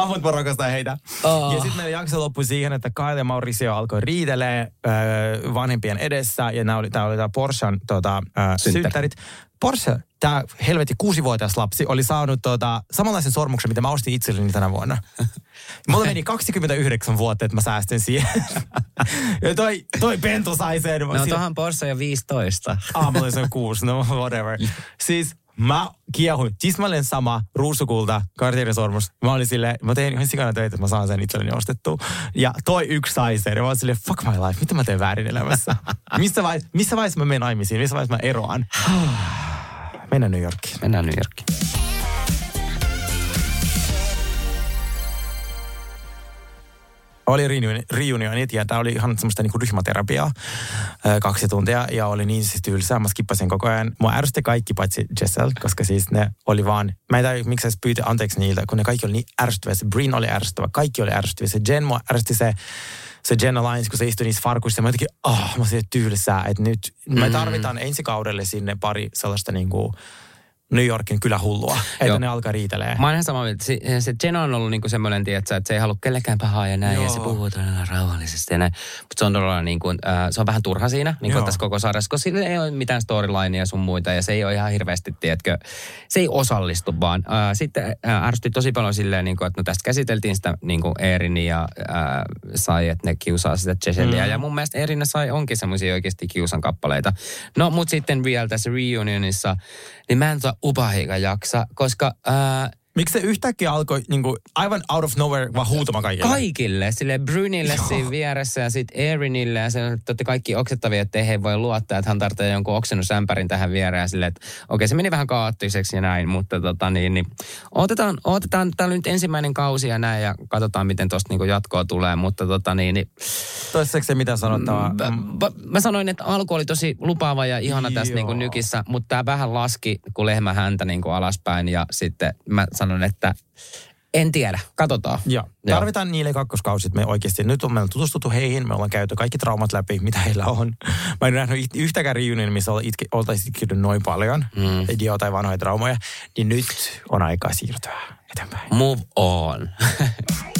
Mutta mä rakastan heitä. Oh. Ja sitten meidän jakso loppui siihen, että Kyle ja Mauricio alkoi riitelee äh, vanhempien edessä. Ja nämä oli, tää oli tää Porschean tota, äh, Synttärit. Porsche, tämä helvetti kuusivuotias lapsi, oli saanut tota, samanlaisen sormuksen, mitä mä ostin itselleni tänä vuonna. Mulla meni 29 vuotta, että mä säästin siihen. [laughs] ja toi, toi pentu sai sen. no tuohan Porsche jo 15. Ah, mulla oli se kuusi, no whatever. [laughs] Siis mä kiehuin tismalleen sama ruusukulta Cartierin sormus. Mä olin silleen, mä tein ihan sikana töitä, että mä saan sen itselleni ostettua. Ja toi yksi sai sen. Ja mä olin silleen, fuck my life, mitä mä teen väärin elämässä? [laughs] missä, vai, missä vaiheessa mä menen naimisiin? Missä vaiheessa mä eroan? [sighs] Mennään New Yorkiin. Mennään New Yorkiin. Oli reunioni- reunionit ja tämä oli ihan semmoista niinku ryhmäterapiaa kaksi tuntia ja oli niin siis tylsää. Mä skippasin koko ajan. Mua ärsytti kaikki paitsi Jessel, koska siis ne oli vaan, mä en tiedä miksi pyytä anteeksi niiltä, kun ne kaikki oli niin ärsyttäviä. Se Brin oli ärsyttävä, kaikki oli ärsyttäviä. Se Jen mua ärsytti se, se Jen Alliance, kun se istui niissä farkuissa. Mä jotenkin, ah, mä olin tylsää, että nyt me tarvitaan ensi kaudelle sinne pari sellaista niinku New Yorkin kylähullua, että Joo. ne alkaa riitelee. Mä ihan samaa mieltä. Se, se Jenna on ollut niinku semmoinen, tietsä, että se ei halua kellekään pahaa ja näin, Joo. ja se puhuu todella rauhallisesti ja näin. Mutta se on todella niin kuin, äh, se on vähän turha siinä, niin kuin tässä koko sarjassa, koska sillä ei ole mitään storylinea sun muita, ja se ei ole ihan hirveästi, tiedätkö, se ei osallistu vaan. Äh, sitten äh, ärsytti tosi paljon silleen, niin kuin, että no tästä käsiteltiin sitä niin kuin Eerini ja äh, sai, että ne kiusaa sitä Cheselia, mm. ja mun mielestä Eerin sai onkin semmoisia oikeasti kiusan kappaleita. No, mutta sitten Real tässä reunionissa, niin mä en tota Upahiika jaksa, koska... Äh, Miksi se yhtäkkiä alkoi niinku, aivan out of nowhere vaan huutamaan kaikille? Kaikille, sille Brynille siinä vieressä ja sitten Erinille ja se, olette kaikki oksettavia, että he voi luottaa, että hän tarvitsee jonkun oksennusämpärin tähän viereen sille, että okei se meni vähän kaoottiseksi ja näin, mutta tota niin, niin otetaan, otetaan täällä nyt ensimmäinen kausi ja näin ja katsotaan miten tosta niinku jatkoa tulee, mutta tota niin, niin Toiseksi se mitä sanottavaa? Mä, mä, mä sanoin, että alku oli tosi lupaava ja ihana tässä Joo. niin kuin nykissä, mutta tämä vähän laski kuin lehmä häntä niin kuin alaspäin ja sitten mä sanon, että en tiedä, katsotaan. Joo. Joo. Tarvitaan niille kakkoskausit. Me oikeasti, nyt on meillä tutustuttu heihin, me ollaan käyty kaikki traumat läpi, mitä heillä on. [laughs] Mä en nähnyt yhtäkään reunion, missä itke, oltaisiin itkenyt noin paljon, mm. tai vanhoja traumoja. Niin nyt on aikaa siirtyä eteenpäin. Move on. [laughs]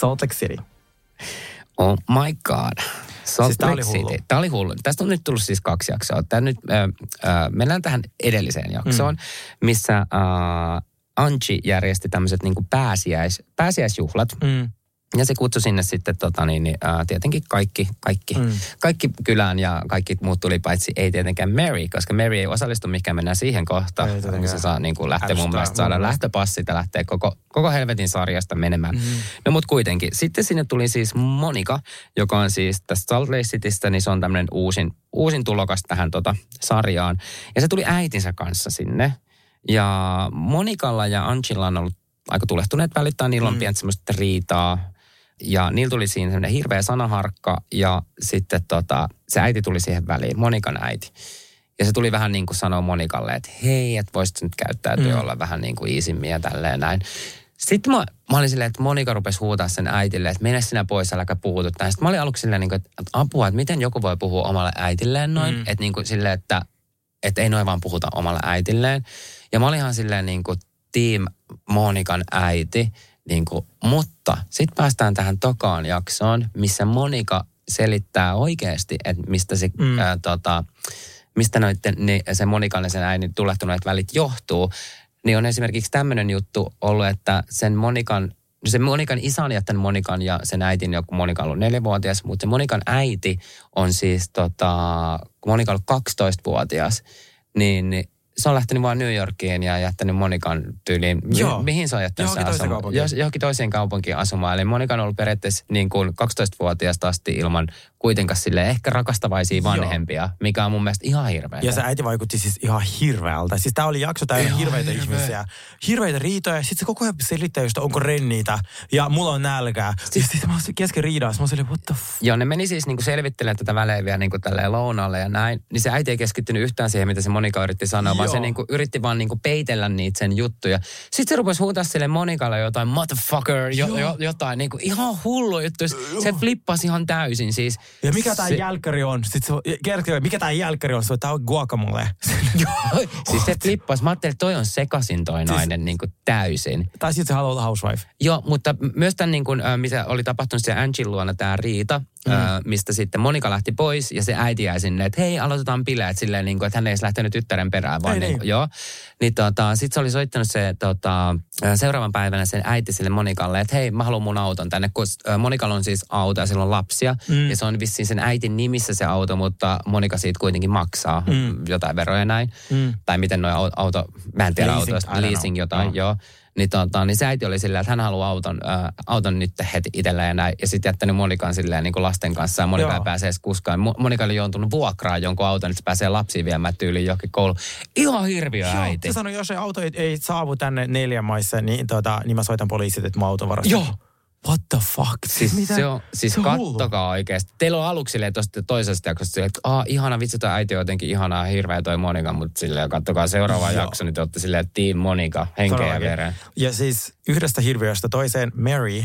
Salt Lake City. Oh my god. Salt Siis Lake oli hullu. City. Tämä oli hullu. Tästä on nyt tullut siis kaksi jaksoa. Tää nyt, äh, äh, mennään tähän edelliseen jaksoon, mm. missä äh, Anchi järjesti tämmöiset niinku pääsiäis, pääsiäisjuhlat. Mm. Ja se kutsui sinne sitten tota niin, niin, ää, tietenkin kaikki, kaikki, mm. kaikki kylään ja kaikki muut tuli paitsi ei tietenkään Mary, koska Mary ei osallistu mihinkään, mennään siihen kohtaan. Ei kun se saa niin kuin lähteä mun Ärsyttää mielestä saada mun mielestä. lähtöpassit ja lähteä koko, koko helvetin sarjasta menemään. Mm. No mut kuitenkin. Sitten sinne tuli siis Monika, joka on siis tästä Salt Lake Citystä, niin se on tämmöinen uusin, uusin tulokas tähän tota sarjaan. Ja se tuli äitinsä kanssa sinne. Ja Monikalla ja Anchilla on ollut aika tulehtuneet välittää, niillä on mm. pientä semmoista riitaa. Ja niillä tuli siinä semmoinen hirveä sanaharkka ja sitten tota, se äiti tuli siihen väliin, Monikan äiti. Ja se tuli vähän niin kuin sanoa Monikalle, että hei, että voisit nyt käyttäytyä mm. olla vähän niin kuin iisimmin ja tälleen näin. Sitten mä, mä olin silleen, että Monika rupesi huutaa sen äitille, että mene sinä pois, äläkä puhutu tähän. Sitten mä olin aluksi silleen, niin kuin, että apua, että miten joku voi puhua omalle äitilleen noin. Mm. Että niin kuin silleen, että, että ei noin vaan puhuta omalle äitilleen. Ja mä olin ihan silleen niin kuin team Monikan äiti. Niin kuin, mutta sitten päästään tähän tokaan jaksoon, missä Monika selittää oikeasti, että mistä se, mm. ää, tota, mistä noitten, niin se Monikan ja sen äidin tulehtuneet välit johtuu. Niin on esimerkiksi tämmöinen juttu ollut, että sen Monikan se Monikan isä on jättänyt Monikan ja sen äitin, joku Monika on ollut neljävuotias, mutta se Monikan äiti on siis, tota, kun Monika on ollut 12-vuotias, niin niin se on lähtenyt vaan New Yorkiin ja jättänyt Monikan tyyliin. Joo. mihin se on jättänyt Johonkin toiseen asumaan? kaupunkiin. Jos- Johonkin toiseen kaupunkiin asumaan. Eli Monika on ollut periaatteessa niin kuin 12-vuotiaasta asti ilman kuitenkaan sille ehkä rakastavaisia vanhempia, mikä on mun mielestä ihan hirveä. Ja se äiti vaikutti siis ihan hirveältä. Siis tää oli jakso täynnä Ihan hirveitä hirveä. ihmisiä. Hirveitä riitoja. Sitten se koko ajan selittää just, onko renniitä. Ja mulla on nälkää. Siis, siis mä olin kesken riidassa. Mä olin what the f... Joo, ne meni siis niinku selvittelemään tätä väleä vielä niinku tälleen lounalle ja näin. Niin se äiti ei keskittynyt yhtään siihen, mitä se Monika yritti sanoa, Joo. vaan se Joo. niinku yritti vaan niinku peitellä niitä sen juttuja. Sitten se rupesi huutaa sille Monikalle jotain motherfucker, jo, jo, jotain niinku ihan hullu juttu. Se flippasi ihan täysin siis. Ja mikä tää se, jälkkäri on? Sitten se, mikä tää jälkkäri on? Se on, tää on guacamole. [laughs] Siis se flippasi. Mä ajattelin, että toi on sekasin toi Siis- nainen niinku täysin. tai sitten se haluaa olla housewife. Joo, mutta myös tämän, niin kuin, mitä oli tapahtunut siellä Angin luona, tämä riita, mm. mistä sitten Monika lähti pois ja se äiti jäi sinne, että hei, aloitetaan bileet silleen, niin kuin, että hän ei edes lähtenyt tyttären perään, vaan Ei niin, niin. kuin, joo. Niin tota, sitten se oli soittanut se tota, seuraavan päivänä sen äiti sille Monikalle, että hei, mä haluan mun auton tänne, kun Monikalla on siis auto ja sillä on lapsia. Mm. Ja se on vissiin sen äitin nimissä se auto, mutta Monika siitä kuitenkin maksaa mm. jotain veroja näin. Mm. Tai miten nuo au- auto, mä en tiedä Leasing, autoista, leasing jotain, Joo. joo. Niin, tota, niin se äiti oli silleen, että hän haluaa auton, äh, auton nyt heti itselleen ja näin. Ja sitten jättänyt Monikan silleen niin kuin lasten kanssa. Ja Monika Joo. ei pääse edes kuskaan. Mo- Monika oli joutunut vuokraan jonkun auton, että se pääsee lapsiin viemään tyyliin johonkin kouluun. Ihan hirviö äiti. Se sanoi, jos se auto ei, ei saavu tänne neljän maissa, niin, tota, niin mä soitan poliisit, että mun auto varastettu. Joo. What the fuck? Siis Mitä? se on, siis Se kattokaa oikeasti. Teillä on aluksi silleen tuosta toisesta jaksosta silleen, että Aa, ihana vitsi toi äiti on jotenkin ihanaa, hirveä toi Monika, mutta silleen kattokaa seuraava Joo. jakso, niin te olette silleen, Team Monika, henkeä ja vereen. Ja siis yhdestä hirviöstä toiseen Mary,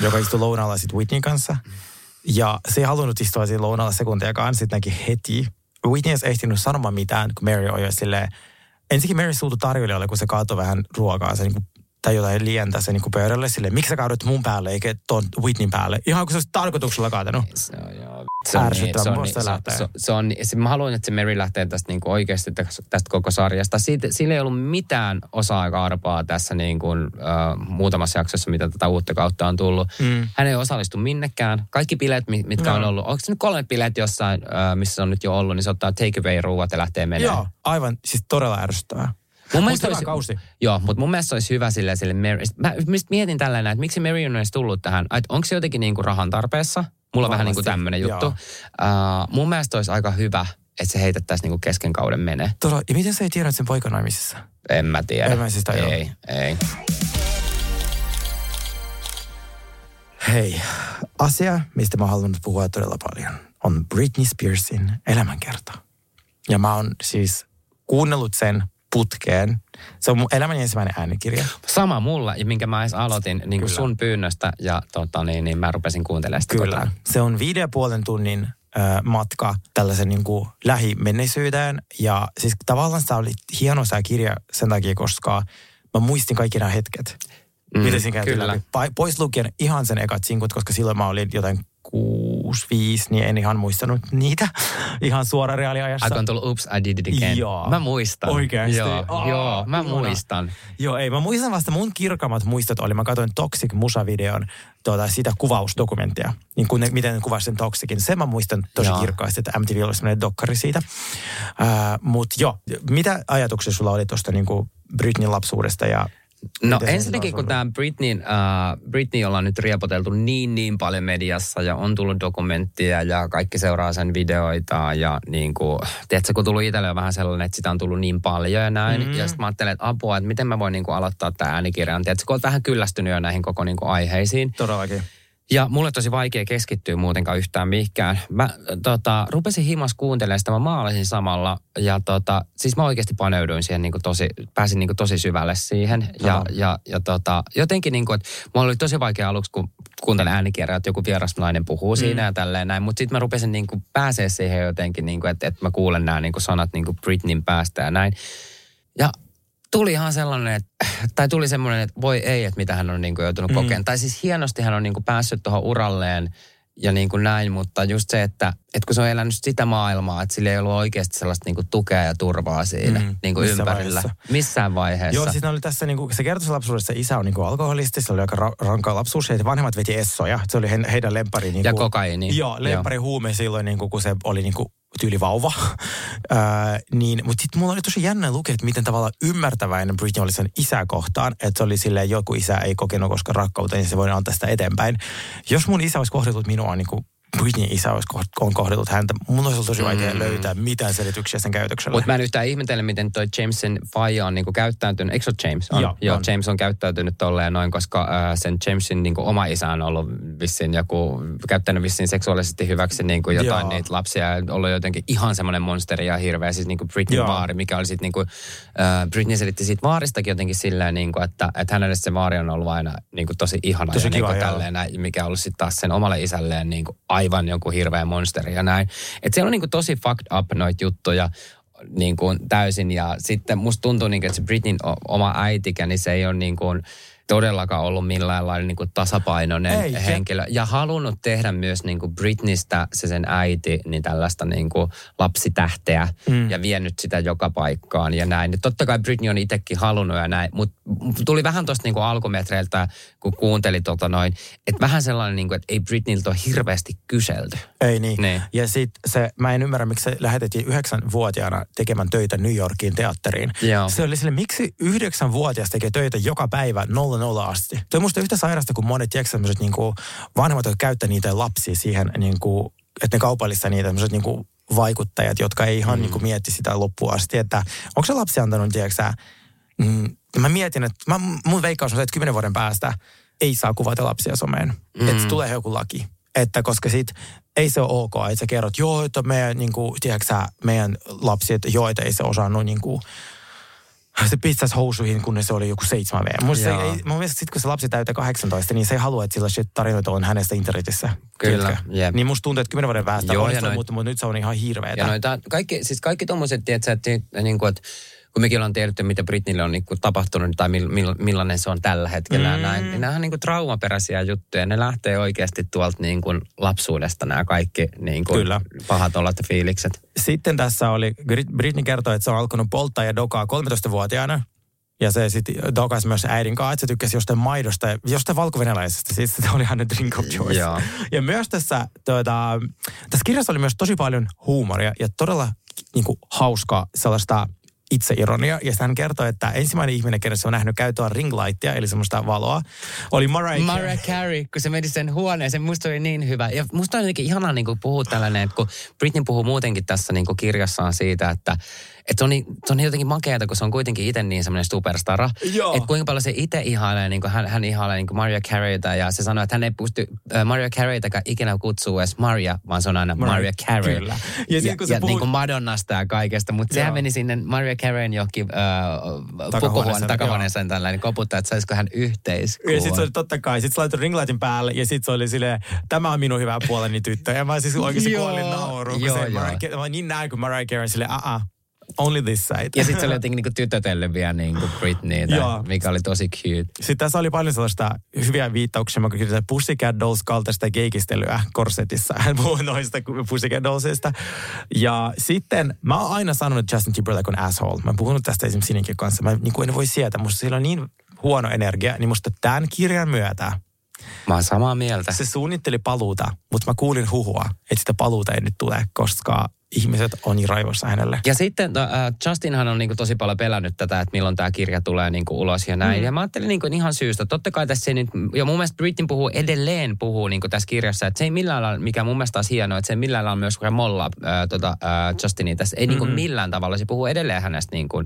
joka istui lounalla sitten Whitneyn kanssa. Ja se ei halunnut istua siinä lounalla sekuntiakaan, sitten näki heti. Whitney ei ehtinyt sanomaan mitään, kun Mary jo silleen. Ensinnäkin Mary suutui tarjoilijalle, kun se kaatoi vähän ruokaa, se niinku, tai jotain lientä se niinku pöydälle silleen, miksi sä kaadut mun päälle eikä ton Whitneyn päälle? Ihan kuin se olisi tarkoituksella kaatanut. Se on joo, Se on, niin, ärsyttävää. se, on, niin, se se, se, se on, se, mä haluan, että se Mary lähtee tästä niin kuin oikeasti tästä, koko sarjasta. Siitä, sillä ei ollut mitään osa-aika-arpaa tässä niin kuin, äh, muutamassa jaksossa, mitä tätä uutta kautta on tullut. Mm. Hän ei osallistu minnekään. Kaikki bileet, mi- mitkä Joo. on ollut, onko se nyt kolme bileet jossain, äh, missä se on nyt jo ollut, niin se ottaa take away ruuat ja lähtee menemään. Joo, aivan, siis todella ärsyttävää. Mun mielestä olisi, kausi. Joo, mutta mun mielestä olisi hyvä sille, sille Mary. Mä mietin tällainen, että miksi Mary on edes tullut tähän. Että onko se jotenkin niin kuin rahan tarpeessa? Mulla on vähän niin kuin Varmasti, tämmöinen juttu. joo. Uh, mun mielestä olisi aika hyvä, että se heitettäisiin niin kuin kesken kauden menee. Todella, ja miten sä ei tiedä, että sen poika naimisissa? En mä tiedä. En mä siis tajua. Ei, ei. Hei, asia, mistä mä haluan puhua todella paljon, on Britney Spearsin elämänkerta. Ja mä oon siis kuunnellut sen putkeen. Se on mun elämäni ensimmäinen äänikirja. Sama mulla, ja minkä mä edes aloitin niin kuin sun pyynnöstä, ja tota, niin, niin mä rupesin kuuntelemaan sitä. Kyllä. kotona. Se on viiden ja puolen tunnin ö, matka tällaisen niin kuin lähimenneisyyteen. Ja siis tavallaan se oli hieno tämä kirja sen takia, koska mä muistin kaikki nämä hetket. Mm, Miten siinä käytiin kyllä. läpi. Pois lukien ihan sen ekat sinkut, koska silloin mä olin jotain 6, 5, niin en ihan muistanut niitä [laughs] ihan suora reaaliajassa. Aika on tullut Oops, I did it again. Joo. Mä muistan. Oikeasti? Joo, Aa, joo mä ihana. muistan. Joo, ei. Mä muistan vasta mun kirkammat muistot oli, mä katsoin Toxic musavideon, tuota, sitä kuvausdokumenttia, niin kun ne, miten ne kuvasi sen Toxicin. Sen mä muistan tosi Joo. Kirkkaasti, että MTV oli semmoinen dokkari siitä. Äh, Mutta joo, mitä ajatuksia sulla oli tuosta niin Britneyn lapsuudesta ja No miten ensinnäkin, kun tämä Britney, uh, Britney ollaan nyt riepoteltu niin niin paljon mediassa ja on tullut dokumenttia ja kaikki seuraa sen videoita ja niin kuin, tiedätkö, kun tullut itselle vähän sellainen, että sitä on tullut niin paljon ja näin. Mm. Ja sitten mä ajattelen, että apua, että miten mä voin niin kuin aloittaa tämä äänikirjan. Tiedätkö, kun olet vähän kyllästynyt jo näihin koko niin kuin aiheisiin. Todellakin. Ja mulle tosi vaikea keskittyä muutenkaan yhtään mihinkään. Mä tota, rupesin himas kuuntelemaan sitä, mä maalasin samalla. Ja tota, siis mä oikeasti paneuduin siihen niin kuin tosi, pääsin niin kuin tosi syvälle siihen. Ja, Joo. ja, ja tota, jotenkin niin kuin, että mulla oli tosi vaikea aluksi, kun kuuntelin äänikirjaa, että joku vieras nainen puhuu mm. siinä ja tälleen näin. Mutta sitten mä rupesin niin kuin pääsee siihen jotenkin, niin kuin, että, että mä kuulen nämä niin kuin sanat niin kuin Britneyn päästä ja näin. Ja tuli ihan sellainen, että, tai tuli semmoinen, että voi ei, että mitä hän on niin kuin joutunut mm. kokemaan. Tai siis hienosti hän on niin kuin päässyt tuohon uralleen ja niin kuin näin, mutta just se, että, että kun se on elänyt sitä maailmaa, että sillä ei ollut oikeasti sellaista niin kuin tukea ja turvaa siinä Mm, niin kuin missään ympärillä. vaiheessa. Missään vaiheessa. Joo, siis oli tässä, niinku, se kertoi lapsuudessa, isä on niinku alkoholisti, se oli aika ra- rankka lapsuus, ja vanhemmat veti essoja, se oli he, heidän lempari. Niinku, Ja kokaiini. Joo, lempari huume silloin, niinku, kun se oli niinku, tyyli vauva. [laughs] niin, mutta sitten mulla oli tosi jännä lukea, että miten tavallaan ymmärtäväinen Britney oli sen isää kohtaan, että se oli silleen, joku isä ei kokenut koskaan rakkautta, niin se voi antaa sitä eteenpäin. Jos mun isä olisi kohdellut minua niin kuin Britney isä olisi koht- on kohdellut häntä, mun olisi ollut tosi vaikea mm. löytää mitään selityksiä sen käytökselle. Mutta mä en yhtään ihmetellä, miten toi Jamesin faija on niinku käyttäytynyt. Eikö se ole James? On. Joo, Joo on. James on käyttäytynyt tolleen noin, koska äh, sen Jamesin niinku oma isä on ollut vissiin joku, käyttänyt vissiin seksuaalisesti hyväksi niinku jotain Joo. niitä lapsia ja ollut jotenkin ihan semmoinen monsteri ja hirveä, siis niinku Britney Joo. vaari, mikä oli sitten niinku, äh, Britney selitti siitä vaaristakin jotenkin silleen, niinku, että, että hänelle se vaari on ollut aina niinku tosi ihana Tosi ja kiva, niinku tälleen, mikä on ollut sitten taas sen omalle isälleen niinku aivan joku hirveä monsteri ja näin. Että siellä on niinku tosi fucked up noita juttuja niin kuin täysin. Ja sitten musta tuntuu, niin kuin, että se Britneyn o- oma äitikä, niin se ei ole niin kuin todellakaan ollut millään lailla niin kuin tasapainoinen Ei, se- henkilö. Ja halunnut tehdä myös niin kuin Britneystä, se sen äiti, niin tällaista niin kuin lapsitähteä mm. ja vienyt sitä joka paikkaan ja näin. Ja totta kai Britney on itsekin halunnut ja näin, mutta tuli vähän tuosta niin alkumetreiltä, kun kuunteli tota noin, että vähän sellainen, niin kuin, että ei Britneyltä ole hirveästi kyselty. Ei niin. Niin. Ja sitten se, mä en ymmärrä, miksi se lähetettiin yhdeksänvuotiaana tekemään töitä New Yorkin teatteriin. Joo. Se oli sille, miksi yhdeksänvuotias tekee töitä joka päivä nolla nolla asti. Se on musta yhtä sairasta kuin monet, tiedätkö, sellaiset niinku vanhemmat, jotka käyttää niitä lapsia siihen, niinku, että ne kaupallissa niitä sellaiset niinku vaikuttajat, jotka ei ihan mm. niinku mietti sitä loppuun asti, että onko se lapsi antanut, tiedätkö mm, mä mietin, että mä, mun veikkaus on se, että kymmenen vuoden päästä ei saa kuvata lapsia someen. Mm. Että tulee joku laki. Että koska sit ei se ole ok, että sä kerrot, joo, että meidän, niin kuin, tiedätkö sä, meidän lapsi, että joo, että ei se osannut niin kuin, se pistäisi housuihin, kun se oli joku 7V. Mun, se Joo. ei, mun mielestä sit kun se lapsi täyttää 18, niin se ei halua, että sillä shit tarinoita on hänestä internetissä. Kyllä, jep. Niin musta tuntuu, että kymmenen vuoden päästä Joo, on noin- mutta, mutta nyt se on ihan hirveetä. Ja noita, kaikki, siis kaikki tommoset, tiedätkö, että, niin kuin, että kun mekin ollaan tiedetty, mitä Britnille on niinku tapahtunut tai mill, mill, millainen se on tällä hetkellä. Mm. Näin, niin nämä on niinku traumaperäisiä juttuja. Ne lähtee oikeasti tuolta niinku lapsuudesta nämä kaikki niinku Kyllä. pahat olot ja fiilikset. Sitten tässä oli, Britney kertoi, että se on alkanut polttaa ja dokaa 13-vuotiaana. Ja se sitten dokas myös äidin kanssa, että se tykkäsi jostain maidosta, jostain valkovenäläisestä. Siis se oli hänen drink of choice. Joo. Ja myös tässä, tuota, tässä kirjassa oli myös tosi paljon huumoria ja todella niin kuin, hauskaa sellaista itseironia. Ja sitten hän kertoi, että ensimmäinen ihminen, kenessä on nähnyt käytöä ringlightia, eli semmoista valoa, oli Mariah Carey. Mariah Carey, kun se meni sen huoneeseen, musta oli niin hyvä. Ja musta on jotenkin ihanaa niin puhua tällainen, että kun Britney puhuu muutenkin tässä niin kirjassaan siitä, että että se on, niin, se on jotenkin makeata, kun se on kuitenkin itse niin semmoinen superstara. Että kuinka paljon se itse ihailee, niin kuin hän, hän ihailee niin kuin Maria Careyta ja se sanoo, että hän ei pysty äh, Maria Careyta ikinä kutsua edes Maria, vaan se on aina Maria, Maria Carey. Kyllä. Ja, Ja ja, ja puhuu- niin kuin Madonnasta ja kaikesta, mutta sehän meni sinne Maria Careyn johonkin äh, pukuhuoneen takahuoneeseen tällainen koputtaa, että saisiko hän yhteiskuvan. Ja sitten se oli totta kai, sitten se laittoi ringlightin päälle ja sitten se oli silleen, tämä on minun hyvä puoleni tyttö. Ja mä siis oikeasti kuolin nauru, kun joo, se. Mariah, mä niin näin, kun Mariah Carey silleen, only this side. Ja sitten se oli jotenkin niinku tytötellyt vielä niinku Britneytä, Joo. mikä oli tosi cute. Sitten tässä oli paljon sellaista hyviä viittauksia. Mä kirjoitin Pussycat Dolls kaltaista keikistelyä korsetissa. Hän puhui noista Pussycat Dollsista. Ja sitten mä oon aina sanonut, että Justin Timberlake on asshole. Mä oon puhunut tästä esimerkiksi Sininkin kanssa. Mä niin kuin en voi sietää. Musta sillä on niin huono energia. Niin musta tämän kirjan myötä Mä oon samaa mieltä. se suunnitteli paluuta, mutta mä kuulin huhua, että sitä paluuta ei nyt tule, koska ihmiset on niin raivossa hänelle. Ja sitten äh, Justinhan on niinku tosi paljon pelännyt tätä, että milloin tämä kirja tulee niinku ulos ja näin. Mm. Ja mä ajattelin niinku ihan syystä. Totta kai tässä ei nyt, ja mun mielestä Britney puhuu edelleen puhuu niinku tässä kirjassa, että se ei millään lailla, mikä mun mielestä taas hienoa, että se ei millään lailla myös mollaa äh, tota, äh, Justinia tässä. Ei niinku millään tavalla, se puhuu edelleen hänestä niinku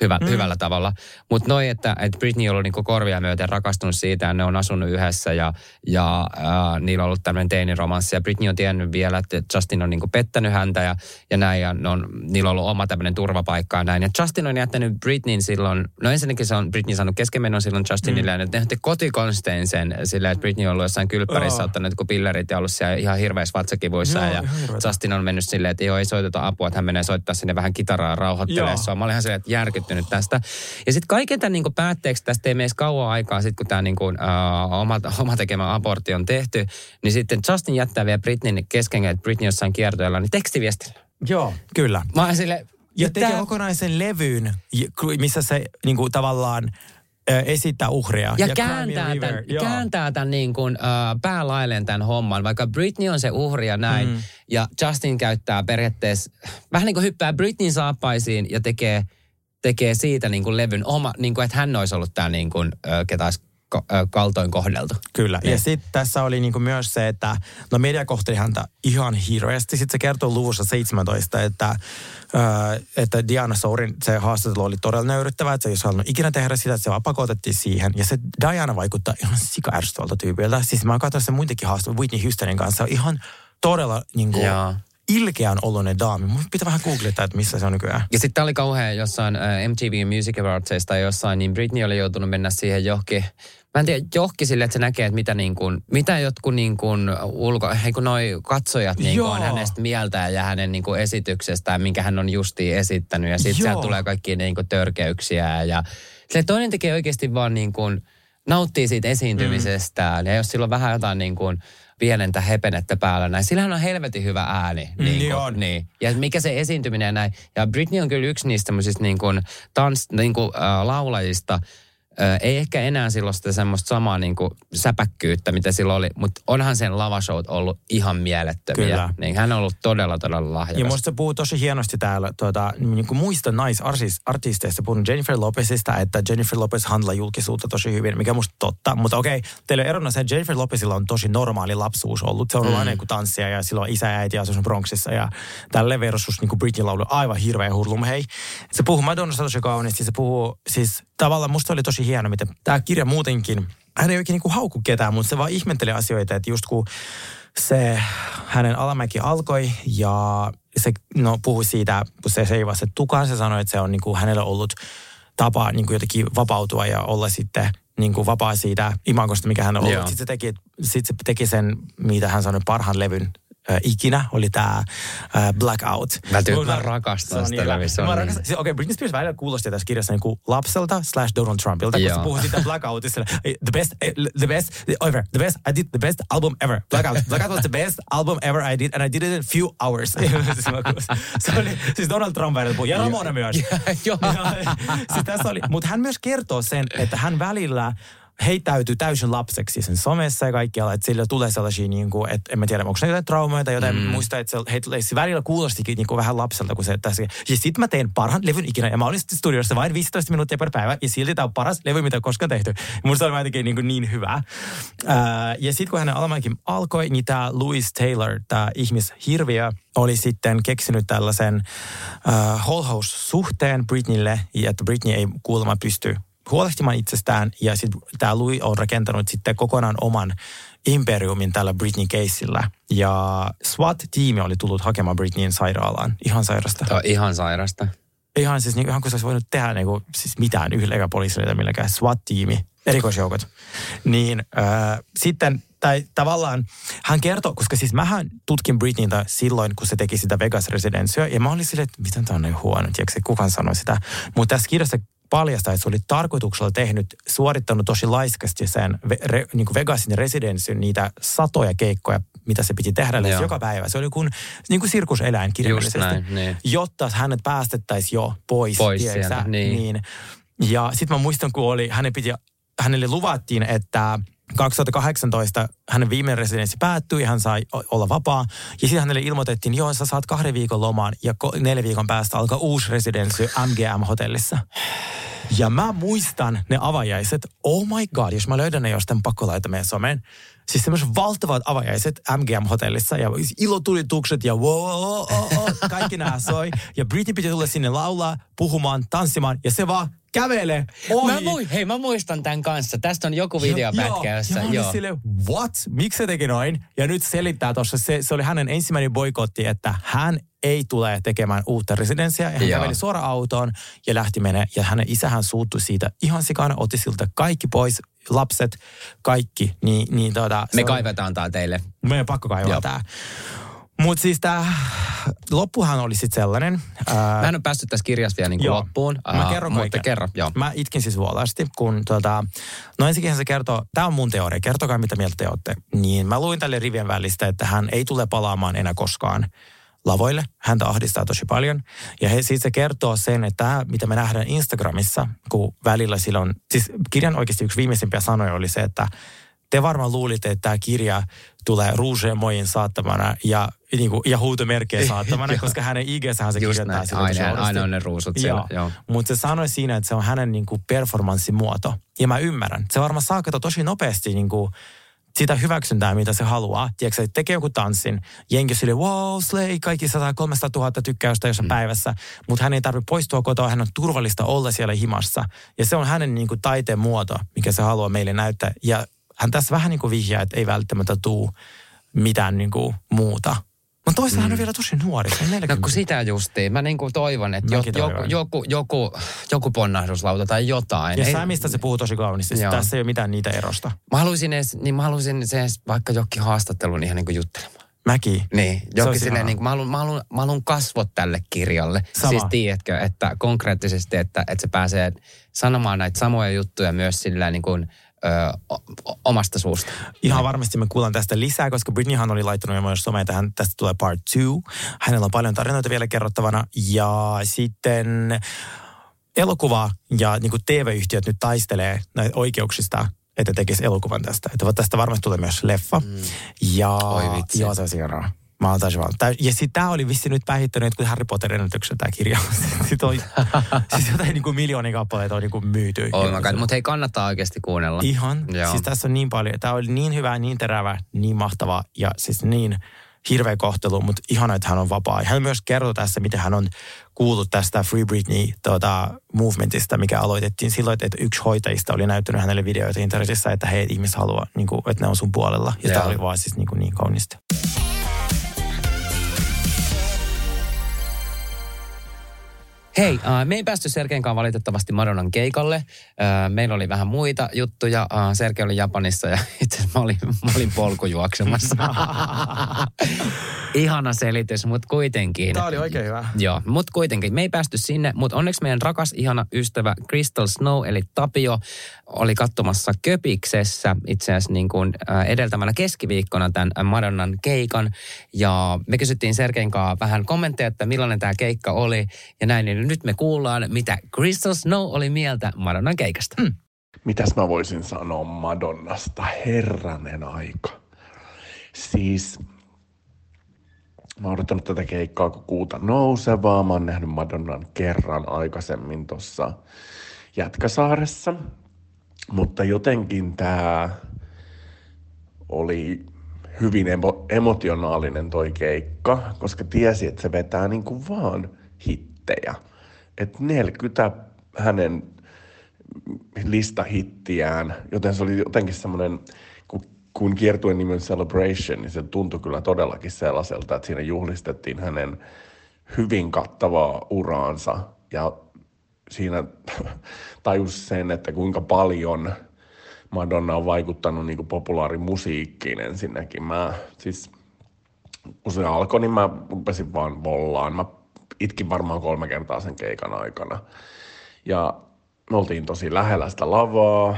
hyvä, mm. hyvällä tavalla. Mutta noi, että, että Britney on ollut niinku korvia myöten rakastunut siitä, ja ne on asunut yhdessä ja, ja äh, niillä on ollut tämmöinen teiniromanssi. Ja Britney on tiennyt vielä, että Justin on niinku pettänyt häntä ja, ja näin, ja on, niillä on ollut oma tämmöinen turvapaikka ja näin. Ja Justin on jättänyt Britneyn silloin, no ensinnäkin se on Britney saanut keskenmenon silloin Justinille, mm. ja ne tehnyt kotikonstein sen silleen, että Britney on ollut jossain kylppärissä, Joo. ottanut pillerit ja ollut siellä ihan hirveässä vatsakivuissa. Joo, ja. Justin on mennyt silleen, että joo, ei soiteta apua, että hän menee soittaa sinne vähän kitaraa rauhoittelee sua. Mä olin ihan silleen, että järkyttynyt tästä. Ja sitten kaiken tämän niin päätteeksi tästä ei mene kauan aikaa, sit kun tämä niin kuin, uh, oma, oma tekemä abortti on tehty, niin sitten Justin jättää vielä Britneyn kesken, että Britney jossain kiertoilla, niin tekstiviestillä. Joo, kyllä. Mä oon silleen, Ja tekee tää- kokonaisen levyn, j- missä se niin kuin, tavallaan esittää uhria. Ja, Cry Me a kääntää River. tämän, Joo. kääntää tämän niin kuin, uh, päälailleen tämän homman. Vaikka Britney on se uhri ja näin, mm. ja Justin käyttää periaatteessa, vähän niin kuin hyppää Britneyn saappaisiin ja tekee, tekee siitä niin kuin levyn oma, niin kuin, että hän olisi ollut tämä niin kuin, ketä olisi kaltoin kohdeltu. Kyllä. Niin. Ja sitten tässä oli niinku myös se, että no media kohteli häntä ihan hirveästi. Sitten se kertoo luvussa 17, että, että Diana Sourin se haastattelu oli todella nöyryttävä, että se ei olisi halunnut ikinä tehdä sitä, että se vaan pakotettiin siihen. Ja se Diana vaikuttaa ihan sika tyypiltä. Siis mä katsoin sen muitakin haastatteluja Whitney Houstonin kanssa. Ihan todella niinku, Joo. Ilkeän oloinen daami. Mun pitää vähän googlittaa, että missä se on nykyään. Ja sitten oli kauhean jossain äh, MTV Music Awardsista tai jossain, niin Britney oli joutunut mennä siihen johonkin, mä en tiedä, johonkin sille, että se näkee, että mitä, niin kuin, mitä jotkut niin kuin ulko, hei kun noi katsojat niin kuin on hänestä mieltä ja hänen niin kuin esityksestään, minkä hän on justiin esittänyt. Ja sitten sieltä tulee kaikki niin kuin törkeyksiä. Ja se toinen tekee oikeasti vaan niin kuin, nauttii siitä esiintymisestään. Mm. Ja jos sillä on vähän jotain niin kuin pienentä hepenettä päällä näin, sillähän on helvetin hyvä ääni. Niin kuin, on. Niin. Ja mikä se esiintyminen näin. Ja Britney on kyllä yksi niistä tämmöisistä niin kuin tans, niin kuin, äh, laulajista, Ö, ei ehkä enää silloin sitä semmoista samaa niin kuin säpäkkyyttä, mitä silloin oli, mutta onhan sen lavashowt ollut ihan mielettömiä. Kyllä. Niin hän on ollut todella, todella lahjakas. Ja musta puhuu tosi hienosti täällä tuota, niin kuin muista naisartisteista. Puhun Jennifer Lopezista, että Jennifer Lopez handlaa julkisuutta tosi hyvin, mikä musta totta. Mutta okei, teillä on erona se, että Jennifer Lopezilla on tosi normaali lapsuus ollut. Se on ollut mm. aina niin kuin tanssia ja silloin isä ja äiti asunut Bronxissa ja tälle versus niin kuin Britney laulu aivan hirveä hurlum. Hei, se puhuu Madonnasta tosi kauniisti. Se puhuu siis tavallaan musta oli tosi hieno, miten tämä kirja muutenkin, hän ei oikein niin kuin hauku ketään, mutta se vaan ihmetteli asioita, että just kun se hänen alamäki alkoi ja se no, puhui siitä, kun se seivasi se tukan, se sanoi, että se on niin kuin hänellä ollut tapa niin kuin jotenkin vapautua ja olla sitten niin kuin vapaa siitä imagosta, mikä hän on ollut. Joo. Sitten se, teki, sitten se teki sen, mitä hän sanoi, parhaan levyn äh, ikinä, oli tämä äh, Blackout. Mä, tyy- mä rakastan se on sitä niin hyvä. televisioon. Mä rakastan, siis, okei, okay, Britney Spears välillä kuulosti tässä kirjassa niin kuin lapselta slash Donald Trumpilta, kun se puhui siitä Blackoutista. The best, eh, the best ever, the best, I did the best album ever. Blackout. Blackout was the best album ever I did, and I did it in few hours. [laughs] se oli, siis Donald Trump välillä puhui, ja Ramona myös. [laughs] Joo. Siis tässä oli, mutta hän myös kertoo sen, että hän välillä heittäytyy täysin lapseksi sen somessa ja kaikkialla, että sillä tulee sellaisia, niin kuin, että en mä tiedä, onko ne jotain traumoja tai jotain, mm. muista, että se, hei, se välillä kuulostikin niin kuin vähän lapselta, kun se tässä. Ja sitten mä tein parhaan levyn ikinä, ja mä olin studiossa vain 15 minuuttia per päivä, ja silti tämä on paras levy, mitä on koskaan tehty. Musta se oli jotenkin niin, kuin niin hyvä. Ää, ja sitten kun hänen alamäkin alkoi, niin tämä Louis Taylor, tämä ihmishirviö, oli sitten keksinyt tällaisen äh, whole house-suhteen Britneylle, ja että Britney ei kuulemma pysty huolehtimaan itsestään. Ja sitten tämä Louis on rakentanut sitten kokonaan oman imperiumin tällä Britney-keissillä. Ja SWAT-tiimi oli tullut hakemaan Britneyin sairaalaan. Ihan sairasta. Tämä on ihan sairasta. Ihan siis niin, ihan kuin se olisi voinut tehdä niin kuin, siis mitään yhdellä poliisille tai milläkään. SWAT-tiimi, erikoisjoukot. Niin äh, sitten, tai tavallaan hän kertoo, koska siis mähän tutkin Britneytä silloin, kun se teki sitä Vegas Residencyä. Ja mä olin silleen, että miten tämä on niin huono, tiedätkö, kukaan sanoi sitä. Mutta tässä kirjassa paljastaa, että se oli tarkoituksella tehnyt, suorittanut tosi laiskasti sen re, niin kuin Vegasin residenssin niitä satoja keikkoja, mitä se piti tehdä lähes joka päivä. Se oli kuin, niin kuin sirkuseläin kirjallisesti, näin, niin. jotta hänet päästettäisiin jo pois. Pois sieltä, niin. niin. Ja sitten mä muistan, kun oli, hänen piti, hänelle luvattiin, että 2018 hänen viimeinen residenssi päättyi hän sai olla vapaa. Ja sitten hänelle ilmoitettiin, joo, sä saat kahden viikon lomaan ja neljän viikon päästä alkaa uusi residenssi MGM-hotellissa. Ja mä muistan ne avajaiset, oh my god, jos mä löydän ne jostain pakko laittaa meidän someen. Siis semmoiset valtavat avajaiset MGM-hotellissa ja ilotulitukset ja wow, oh, oh, oh, kaikki nämä soi. Ja Britney piti tulla sinne laulaa, puhumaan, tanssimaan ja se vaan kävelee ohi. Mä mui, hei, mä muistan tämän kanssa. Tästä on joku videopätkä, Joo, jossa... Ja mä olin Joo. silleen, what? Miksi se teki noin? Ja nyt selittää tuossa, se, se oli hänen ensimmäinen boikotti, että hän ei tule tekemään uutta residenssiä. Ja hän Joo. käveli suoraan autoon ja lähti menee. Ja hänen isähän suuttui siitä ihan sikana, otti siltä kaikki pois, lapset, kaikki. Niin, niin tota, Me on- kaivetaan tää teille. meidän on pakko kaivaa tää. Mutta siis tämä loppuhan oli sitten sellainen. Ää, Mä en ole päässyt tässä kirjassa vielä niin loppuun. Mä Aa, kerron Mutta kerro, joo. Mä itkin siis vuolaasti, kun tota, no ensinnäkin se kertoo, tämä on mun teoria, kertokaa mitä mieltä te olette. Niin mä luin tälle rivien välistä, että hän ei tule palaamaan enää koskaan lavoille. Häntä ahdistaa tosi paljon. Ja he, siis se kertoo sen, että tämä, mitä me nähdään Instagramissa, kun välillä silloin, siis kirjan oikeasti yksi viimeisimpiä sanoja oli se, että te varmaan luulitte, että tämä kirja tulee Rouge Moin saattamana ja, niin kuin, ja huutomerkkejä [laughs] saattamana, koska hänen IG-sähän se Just kirjoittaa näin. Aina, aina on ne ruusut siellä. Joo. Mutta se sanoi siinä, että se on hänen niin kuin performanssimuoto. Ja mä ymmärrän. Se varmaan saa tosi nopeasti niin kuin sitä hyväksyntää, mitä se haluaa. Tiedätkö, että tekee joku tanssin, jenki sille, wow, slay, kaikki 100 300 000 tykkäystä jossain mm. päivässä, mutta hän ei tarvitse poistua kotoa, hän on turvallista olla siellä himassa. Ja se on hänen niin kuin, taiteen muoto, mikä se haluaa meille näyttää. Ja hän tässä vähän niin kuin vihjaa, että ei välttämättä tuu mitään niin kuin, muuta. Mutta toisaalta hän on vielä tosi nuori, se on 40. No kun sitä justiin. Mä niin kuin toivon, että jo, joku, joku, joku, joku ponnahduslauta tai jotain. Ja Ei- Samista se puhuu tosi kauniisti. Joo. Tässä ei ole mitään niitä erosta. Mä haluaisin edes, niin mä haluaisin se edes vaikka jokin haastattelun ihan niin kuin juttelemaan. Mäkin. Niin, jokin silleen, niin kuin, mä, haluan, mä, haluan, mä haluan kasvot tälle kirjalle. Sama. Siis tiedätkö, että konkreettisesti, että, että se pääsee sanomaan näitä samoja juttuja myös sillä niin kuin, ö, omasta suusta. Ihan varmasti me kuullaan tästä lisää, koska Britneyhan oli laittanut jo myös someen, että hän, tästä tulee part two. Hänellä on paljon tarinoita vielä kerrottavana. Ja sitten elokuva ja niin kuin TV-yhtiöt nyt taistelee näitä oikeuksista, että tekisi elokuvan tästä. Että tästä varmasti tulee myös leffa. Mm. Ja, Oi vitsi. Joo, se on. Mä oon täysin Ja sitten tämä oli vissi nyt päihittänyt kuin Harry Potter ennätyksen tämä kirja. Sitten oli, siis jotain niin kuin miljoonia kappaleita on niin kuin myyty. Oh mutta hei, kannattaa oikeasti kuunnella. Ihan. Joo. Siis tässä on niin paljon. Tämä oli niin hyvä, niin terävä, niin mahtava ja siis niin hirveä kohtelu, mutta ihana, että hän on vapaa. Hän myös kertoo tässä, miten hän on kuullut tästä Free Britney tuota, movementista, mikä aloitettiin silloin, että yksi hoitajista oli näyttänyt hänelle videoita internetissä, että hei, ihmiset haluaa, niin kuin, että ne on sun puolella. Ja Joo. tämä oli vaan siis niin, kuin niin kaunista. Hei, uh, me ei päästy Sergeenkaan valitettavasti Madonnan keikalle. Uh, meillä oli vähän muita juttuja. Uh, Sergei oli Japanissa ja [laughs] itse mä olin, mä olin polkujuoksemassa. [laughs] Ihana selitys, mutta kuitenkin. Tämä oli oikein hyvä. Joo, mutta kuitenkin. Me ei päästy sinne, mutta onneksi meidän rakas, ihana ystävä Crystal Snow, eli Tapio, oli katsomassa Köpiksessä itse asiassa niin kuin, äh, edeltämällä keskiviikkona tämän Madonnan keikan. Ja me kysyttiin kanssa vähän kommentteja, että millainen tämä keikka oli. Ja näin, niin nyt me kuullaan, mitä Crystal Snow oli mieltä Madonnan keikasta. Mm. Mitäs mä voisin sanoa Madonnasta? Herranen aika. Siis mä oon odottanut tätä keikkaa, kun kuuta nousevaa. Mä oon nähnyt Madonnan kerran aikaisemmin tuossa Jätkäsaaressa. Mutta jotenkin tämä oli hyvin emo- emotionaalinen toi keikka, koska tiesi, että se vetää niin kuin vaan hittejä. Että 40 hänen listahittiään, joten se oli jotenkin semmoinen, kun, kun kiertuen nimen Celebration, niin se tuntui kyllä todellakin sellaiselta, että siinä juhlistettiin hänen hyvin kattavaa uraansa ja siinä [laughs] tajus sen, että kuinka paljon Madonna on vaikuttanut niin kuin populaarimusiikkiin ensinnäkin. Mä siis, kun se alkoi, niin mä rupesin vaan vollaan. Mä itkin varmaan kolme kertaa sen keikan aikana. Ja me oltiin tosi lähellä sitä lavaa,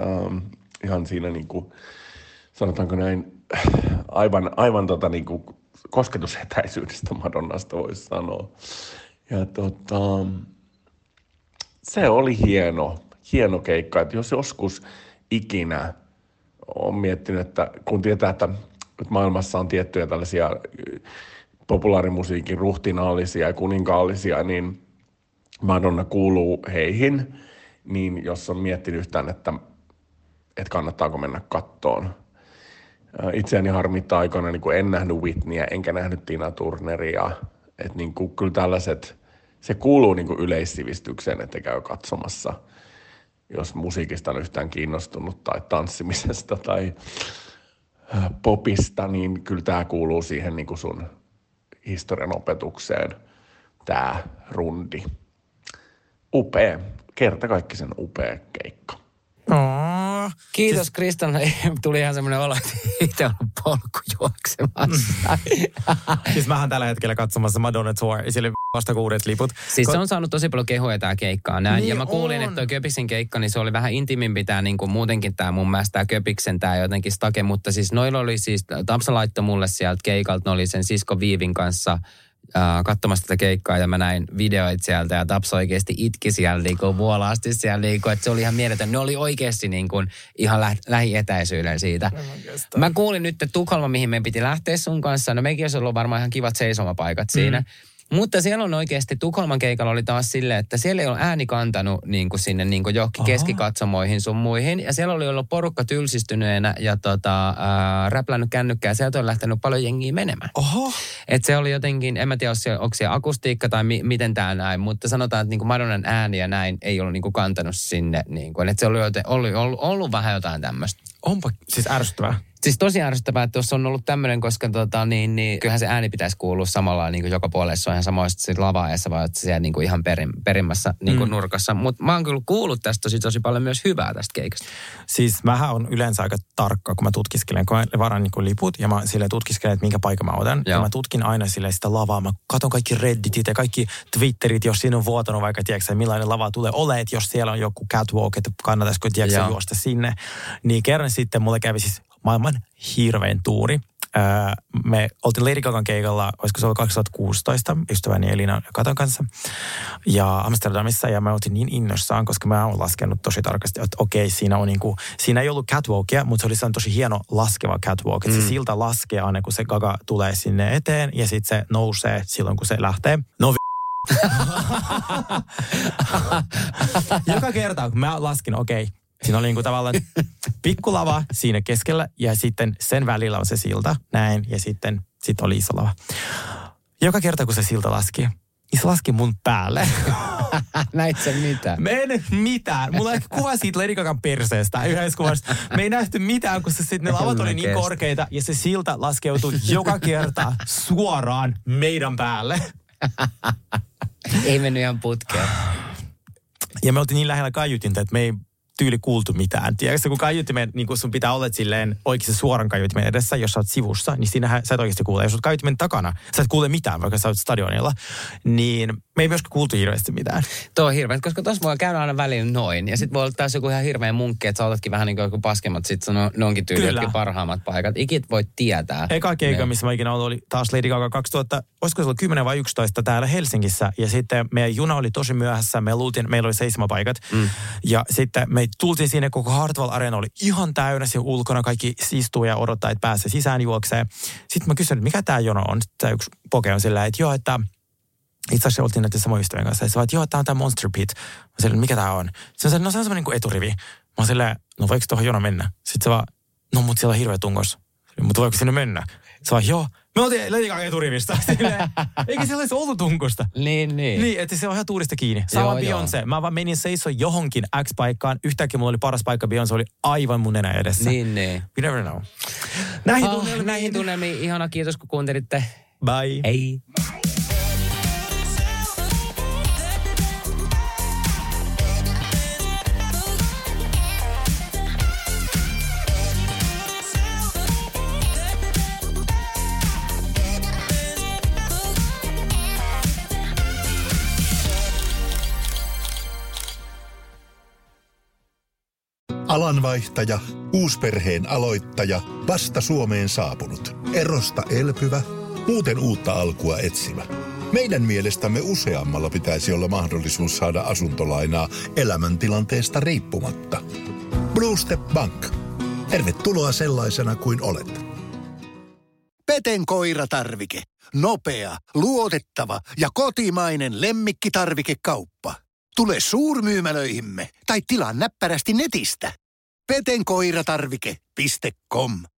ähm, ihan siinä niin kuin, sanotaanko näin, aivan, aivan tota niin kuin kosketusetäisyydestä Madonnasta voisi sanoa. Ja tota, se oli hieno, hieno keikka, että jos joskus ikinä on miettinyt, että kun tietää, että, maailmassa on tiettyjä tällaisia populaarimusiikin ruhtinaallisia ja kuninkaallisia, niin Madonna kuuluu heihin, niin jos on miettinyt yhtään, että, että kannattaako mennä kattoon. Itseäni harmittaa aikoina, niin kun en nähnyt Whitneyä, enkä nähnyt Tina Turneria. Että niin kuin, kyllä tällaiset, se kuuluu niin kuin yleissivistykseen, että käy katsomassa, jos musiikista on yhtään kiinnostunut tai tanssimisesta tai popista, niin kyllä tämä kuuluu siihen niin kuin sun historian opetukseen, tämä rundi. Upea, kerta kaikki sen upea keikka. Oh, Kiitos siis... Kristan. [laughs] Tuli ihan semmoinen olo, että [laughs] itse on polkujuoksemassa. siis mähän tällä hetkellä katsomassa Madonna Tour. Sille vasta kuudet liput. Siis se on saanut tosi paljon kehoja tämä keikkaa näin. Niin ja mä kuulin, on. että toi Köpiksen keikka, niin se oli vähän intimimpi tämä niin kuin muutenkin tämä mun mielestä tämä Köpiksen tämä jotenkin stake. Mutta siis noilla oli siis, Tamsa laittoi mulle sieltä keikalta, ne oli sen sisko Viivin kanssa – äh, katsomassa tätä keikkaa ja mä näin videoit sieltä ja Taps oikeasti itki siellä niin kuin vuolaasti siellä niin kuin, että se oli ihan mieletön. Ne oli oikeasti niin kuin ihan lä- lähietäisyyden siitä. Mä kuulin nyt, että Tukholma, mihin meidän piti lähteä sun kanssa, no mekin olisi ollut varmaan ihan kivat seisomapaikat siinä. Mm. Mutta siellä on oikeasti, Tukholman keikalla oli taas silleen, että siellä ei ole ääni kantanut niin kuin sinne niin kuin johonkin keskikatsomoihin sun muihin. Ja siellä oli ollut porukka tylsistyneenä ja tota, ää, räplännyt kännykkää. Sieltä on lähtenyt paljon jengiä menemään. Oho. Et se oli jotenkin, en mä tiedä, onko siellä akustiikka tai mi, miten tämä näin, mutta sanotaan, että niin kuin Madonnan ääni ja näin ei ollut niin kuin kantanut sinne. Niin kuin, että se oli joten, ollut, ollut, ollut vähän jotain tämmöistä. Onpa siis ärsyttävää. Siis tosi ärsyttävää, että tuossa on ollut tämmöinen, koska tota, niin, niin, kyllähän se ääni pitäisi kuulua samalla niin kuin joka puolella. Se on ihan samoista sit lavaajassa, vaan että siellä niin kuin ihan perin, perimmässä niin kuin mm. nurkassa. Mutta mä oon kyllä kuullut tästä tosi, tosi paljon myös hyvää tästä keikasta. Siis mähän on yleensä aika tarkka, kun mä tutkiskelen, kun mä varan niin liput ja mä sille tutkiskelen, että minkä paikan mä otan. Joo. Ja mä tutkin aina sille sitä lavaa. Mä katson kaikki redditit ja kaikki twitterit, jos siinä on vuotanut vaikka, tiedätkö, millainen lava tulee olemaan, jos siellä on joku catwalk, että kannattaisiko, tiedätkö, juosta sinne. Niin kerran sitten mulle kävi siis maailman hirvein tuuri. me oltiin Lady Gagan keikalla, olisiko se ollut 2016, ystäväni Elina Katon kanssa, ja Amsterdamissa, ja mä oltiin niin innossaan, koska mä oon laskenut tosi tarkasti, että okei, siinä on niinku, siinä ei ollut catwalkia, mutta se oli tosi hieno laskeva catwalk, että mm. se silta laskee aina, kun se Gaga tulee sinne eteen, ja sitten se nousee silloin, kun se lähtee. No [laughs] [laughs] Joka kerta, kun mä laskin, okei, okay, Siinä oli niin kuin tavallaan [laughs] pikkulava siinä keskellä ja sitten sen välillä on se silta, näin, ja sitten sit oli iso lava. Joka kerta, kun se silta laski, niin se laski mun päälle. [laughs] Näit sen mitään? Me en mitään. Mulla on kuva siitä Lady Gagan perseestä yhdessä kuvassa. Me ei nähty mitään, kun se sitten ne lavat oli niin korkeita ja se silta laskeutui joka kerta suoraan meidän päälle. [laughs] Ei mennyt ihan putkeen. Ja me oltiin niin lähellä kaiutinta, että me ei tyyli kuultu mitään. Tiedätkö, kun kaiutimen, niin kun sun pitää olla silleen oikeasti suoran kaiutimen edessä, jos sä oot sivussa, niin siinähän sä et oikeasti kuule. Jos oot kaiutimen takana, sä et kuule mitään, vaikka sä oot stadionilla. Niin me ei myöskään kuultu hirveästi mitään. Tuo on hirveä, koska tuossa voi käydä aina väliin noin. Ja sitten voi olla taas joku ihan hirveä munkki, että sä otatkin vähän niin kuin joku paskemmat, sit no, ne onkin tyyli parhaimmat paikat. Ikit voi tietää. Eka keikka, missä mä ikinä ollut, oli taas Lady Gaga 2000, olisiko se ollut 10 vai 11 täällä Helsingissä. Ja sitten meidän juna oli tosi myöhässä, me luultiin, meillä oli seisomapaikat. Mm. Ja sitten me tultiin sinne, koko Hartwall Arena oli ihan täynnä siellä ulkona, kaikki istuu ja odottaa, että pääsee sisään juoksee. Sitten mä kysyin, että mikä tämä jono on. Sitten yksi poke on sillä, että joo, että itse asiassa oltiin näiden samojen ystävien kanssa. Ja se vaan, että joo, tämä on tämä Monster Pit. Mä silleen, mikä tämä on? Se on se, no se on semmoinen kuin eturivi. Mä silleen, no voiko tuohon jono mennä? Sitten se vaan, no mutta siellä on hirveä tungos. Mutta voiko sinne mennä? Se vaan, joo. Me oltiin Lady Gaga eturivistä. [laughs] Silleen, Eikä siellä olisi ollut tunkosta. Niin, niin. Niin, että se on ihan tuurista kiinni. Sama Beyoncé. Mä vaan menin seiso johonkin X-paikkaan. Yhtäkkiä mulla oli paras paikka. Beyoncé oli aivan mun nenä edessä. Niin, niin. We never know. Näihin Oh, tunnelmiin. näihin tunnelmiin. Ihana, kiitos kun kuuntelitte. Bye. Hei. Alanvaihtaja, uusperheen aloittaja, vasta Suomeen saapunut, erosta elpyvä, muuten uutta alkua etsimä. Meidän mielestämme useammalla pitäisi olla mahdollisuus saada asuntolainaa elämäntilanteesta riippumatta. Blue Step Bank. Tervetuloa sellaisena kuin olet. Peten koiratarvike. Nopea, luotettava ja kotimainen lemmikkitarvikekauppa. Tule suurmyymälöihimme tai tilaa näppärästi netistä. petenkoiratarvike.com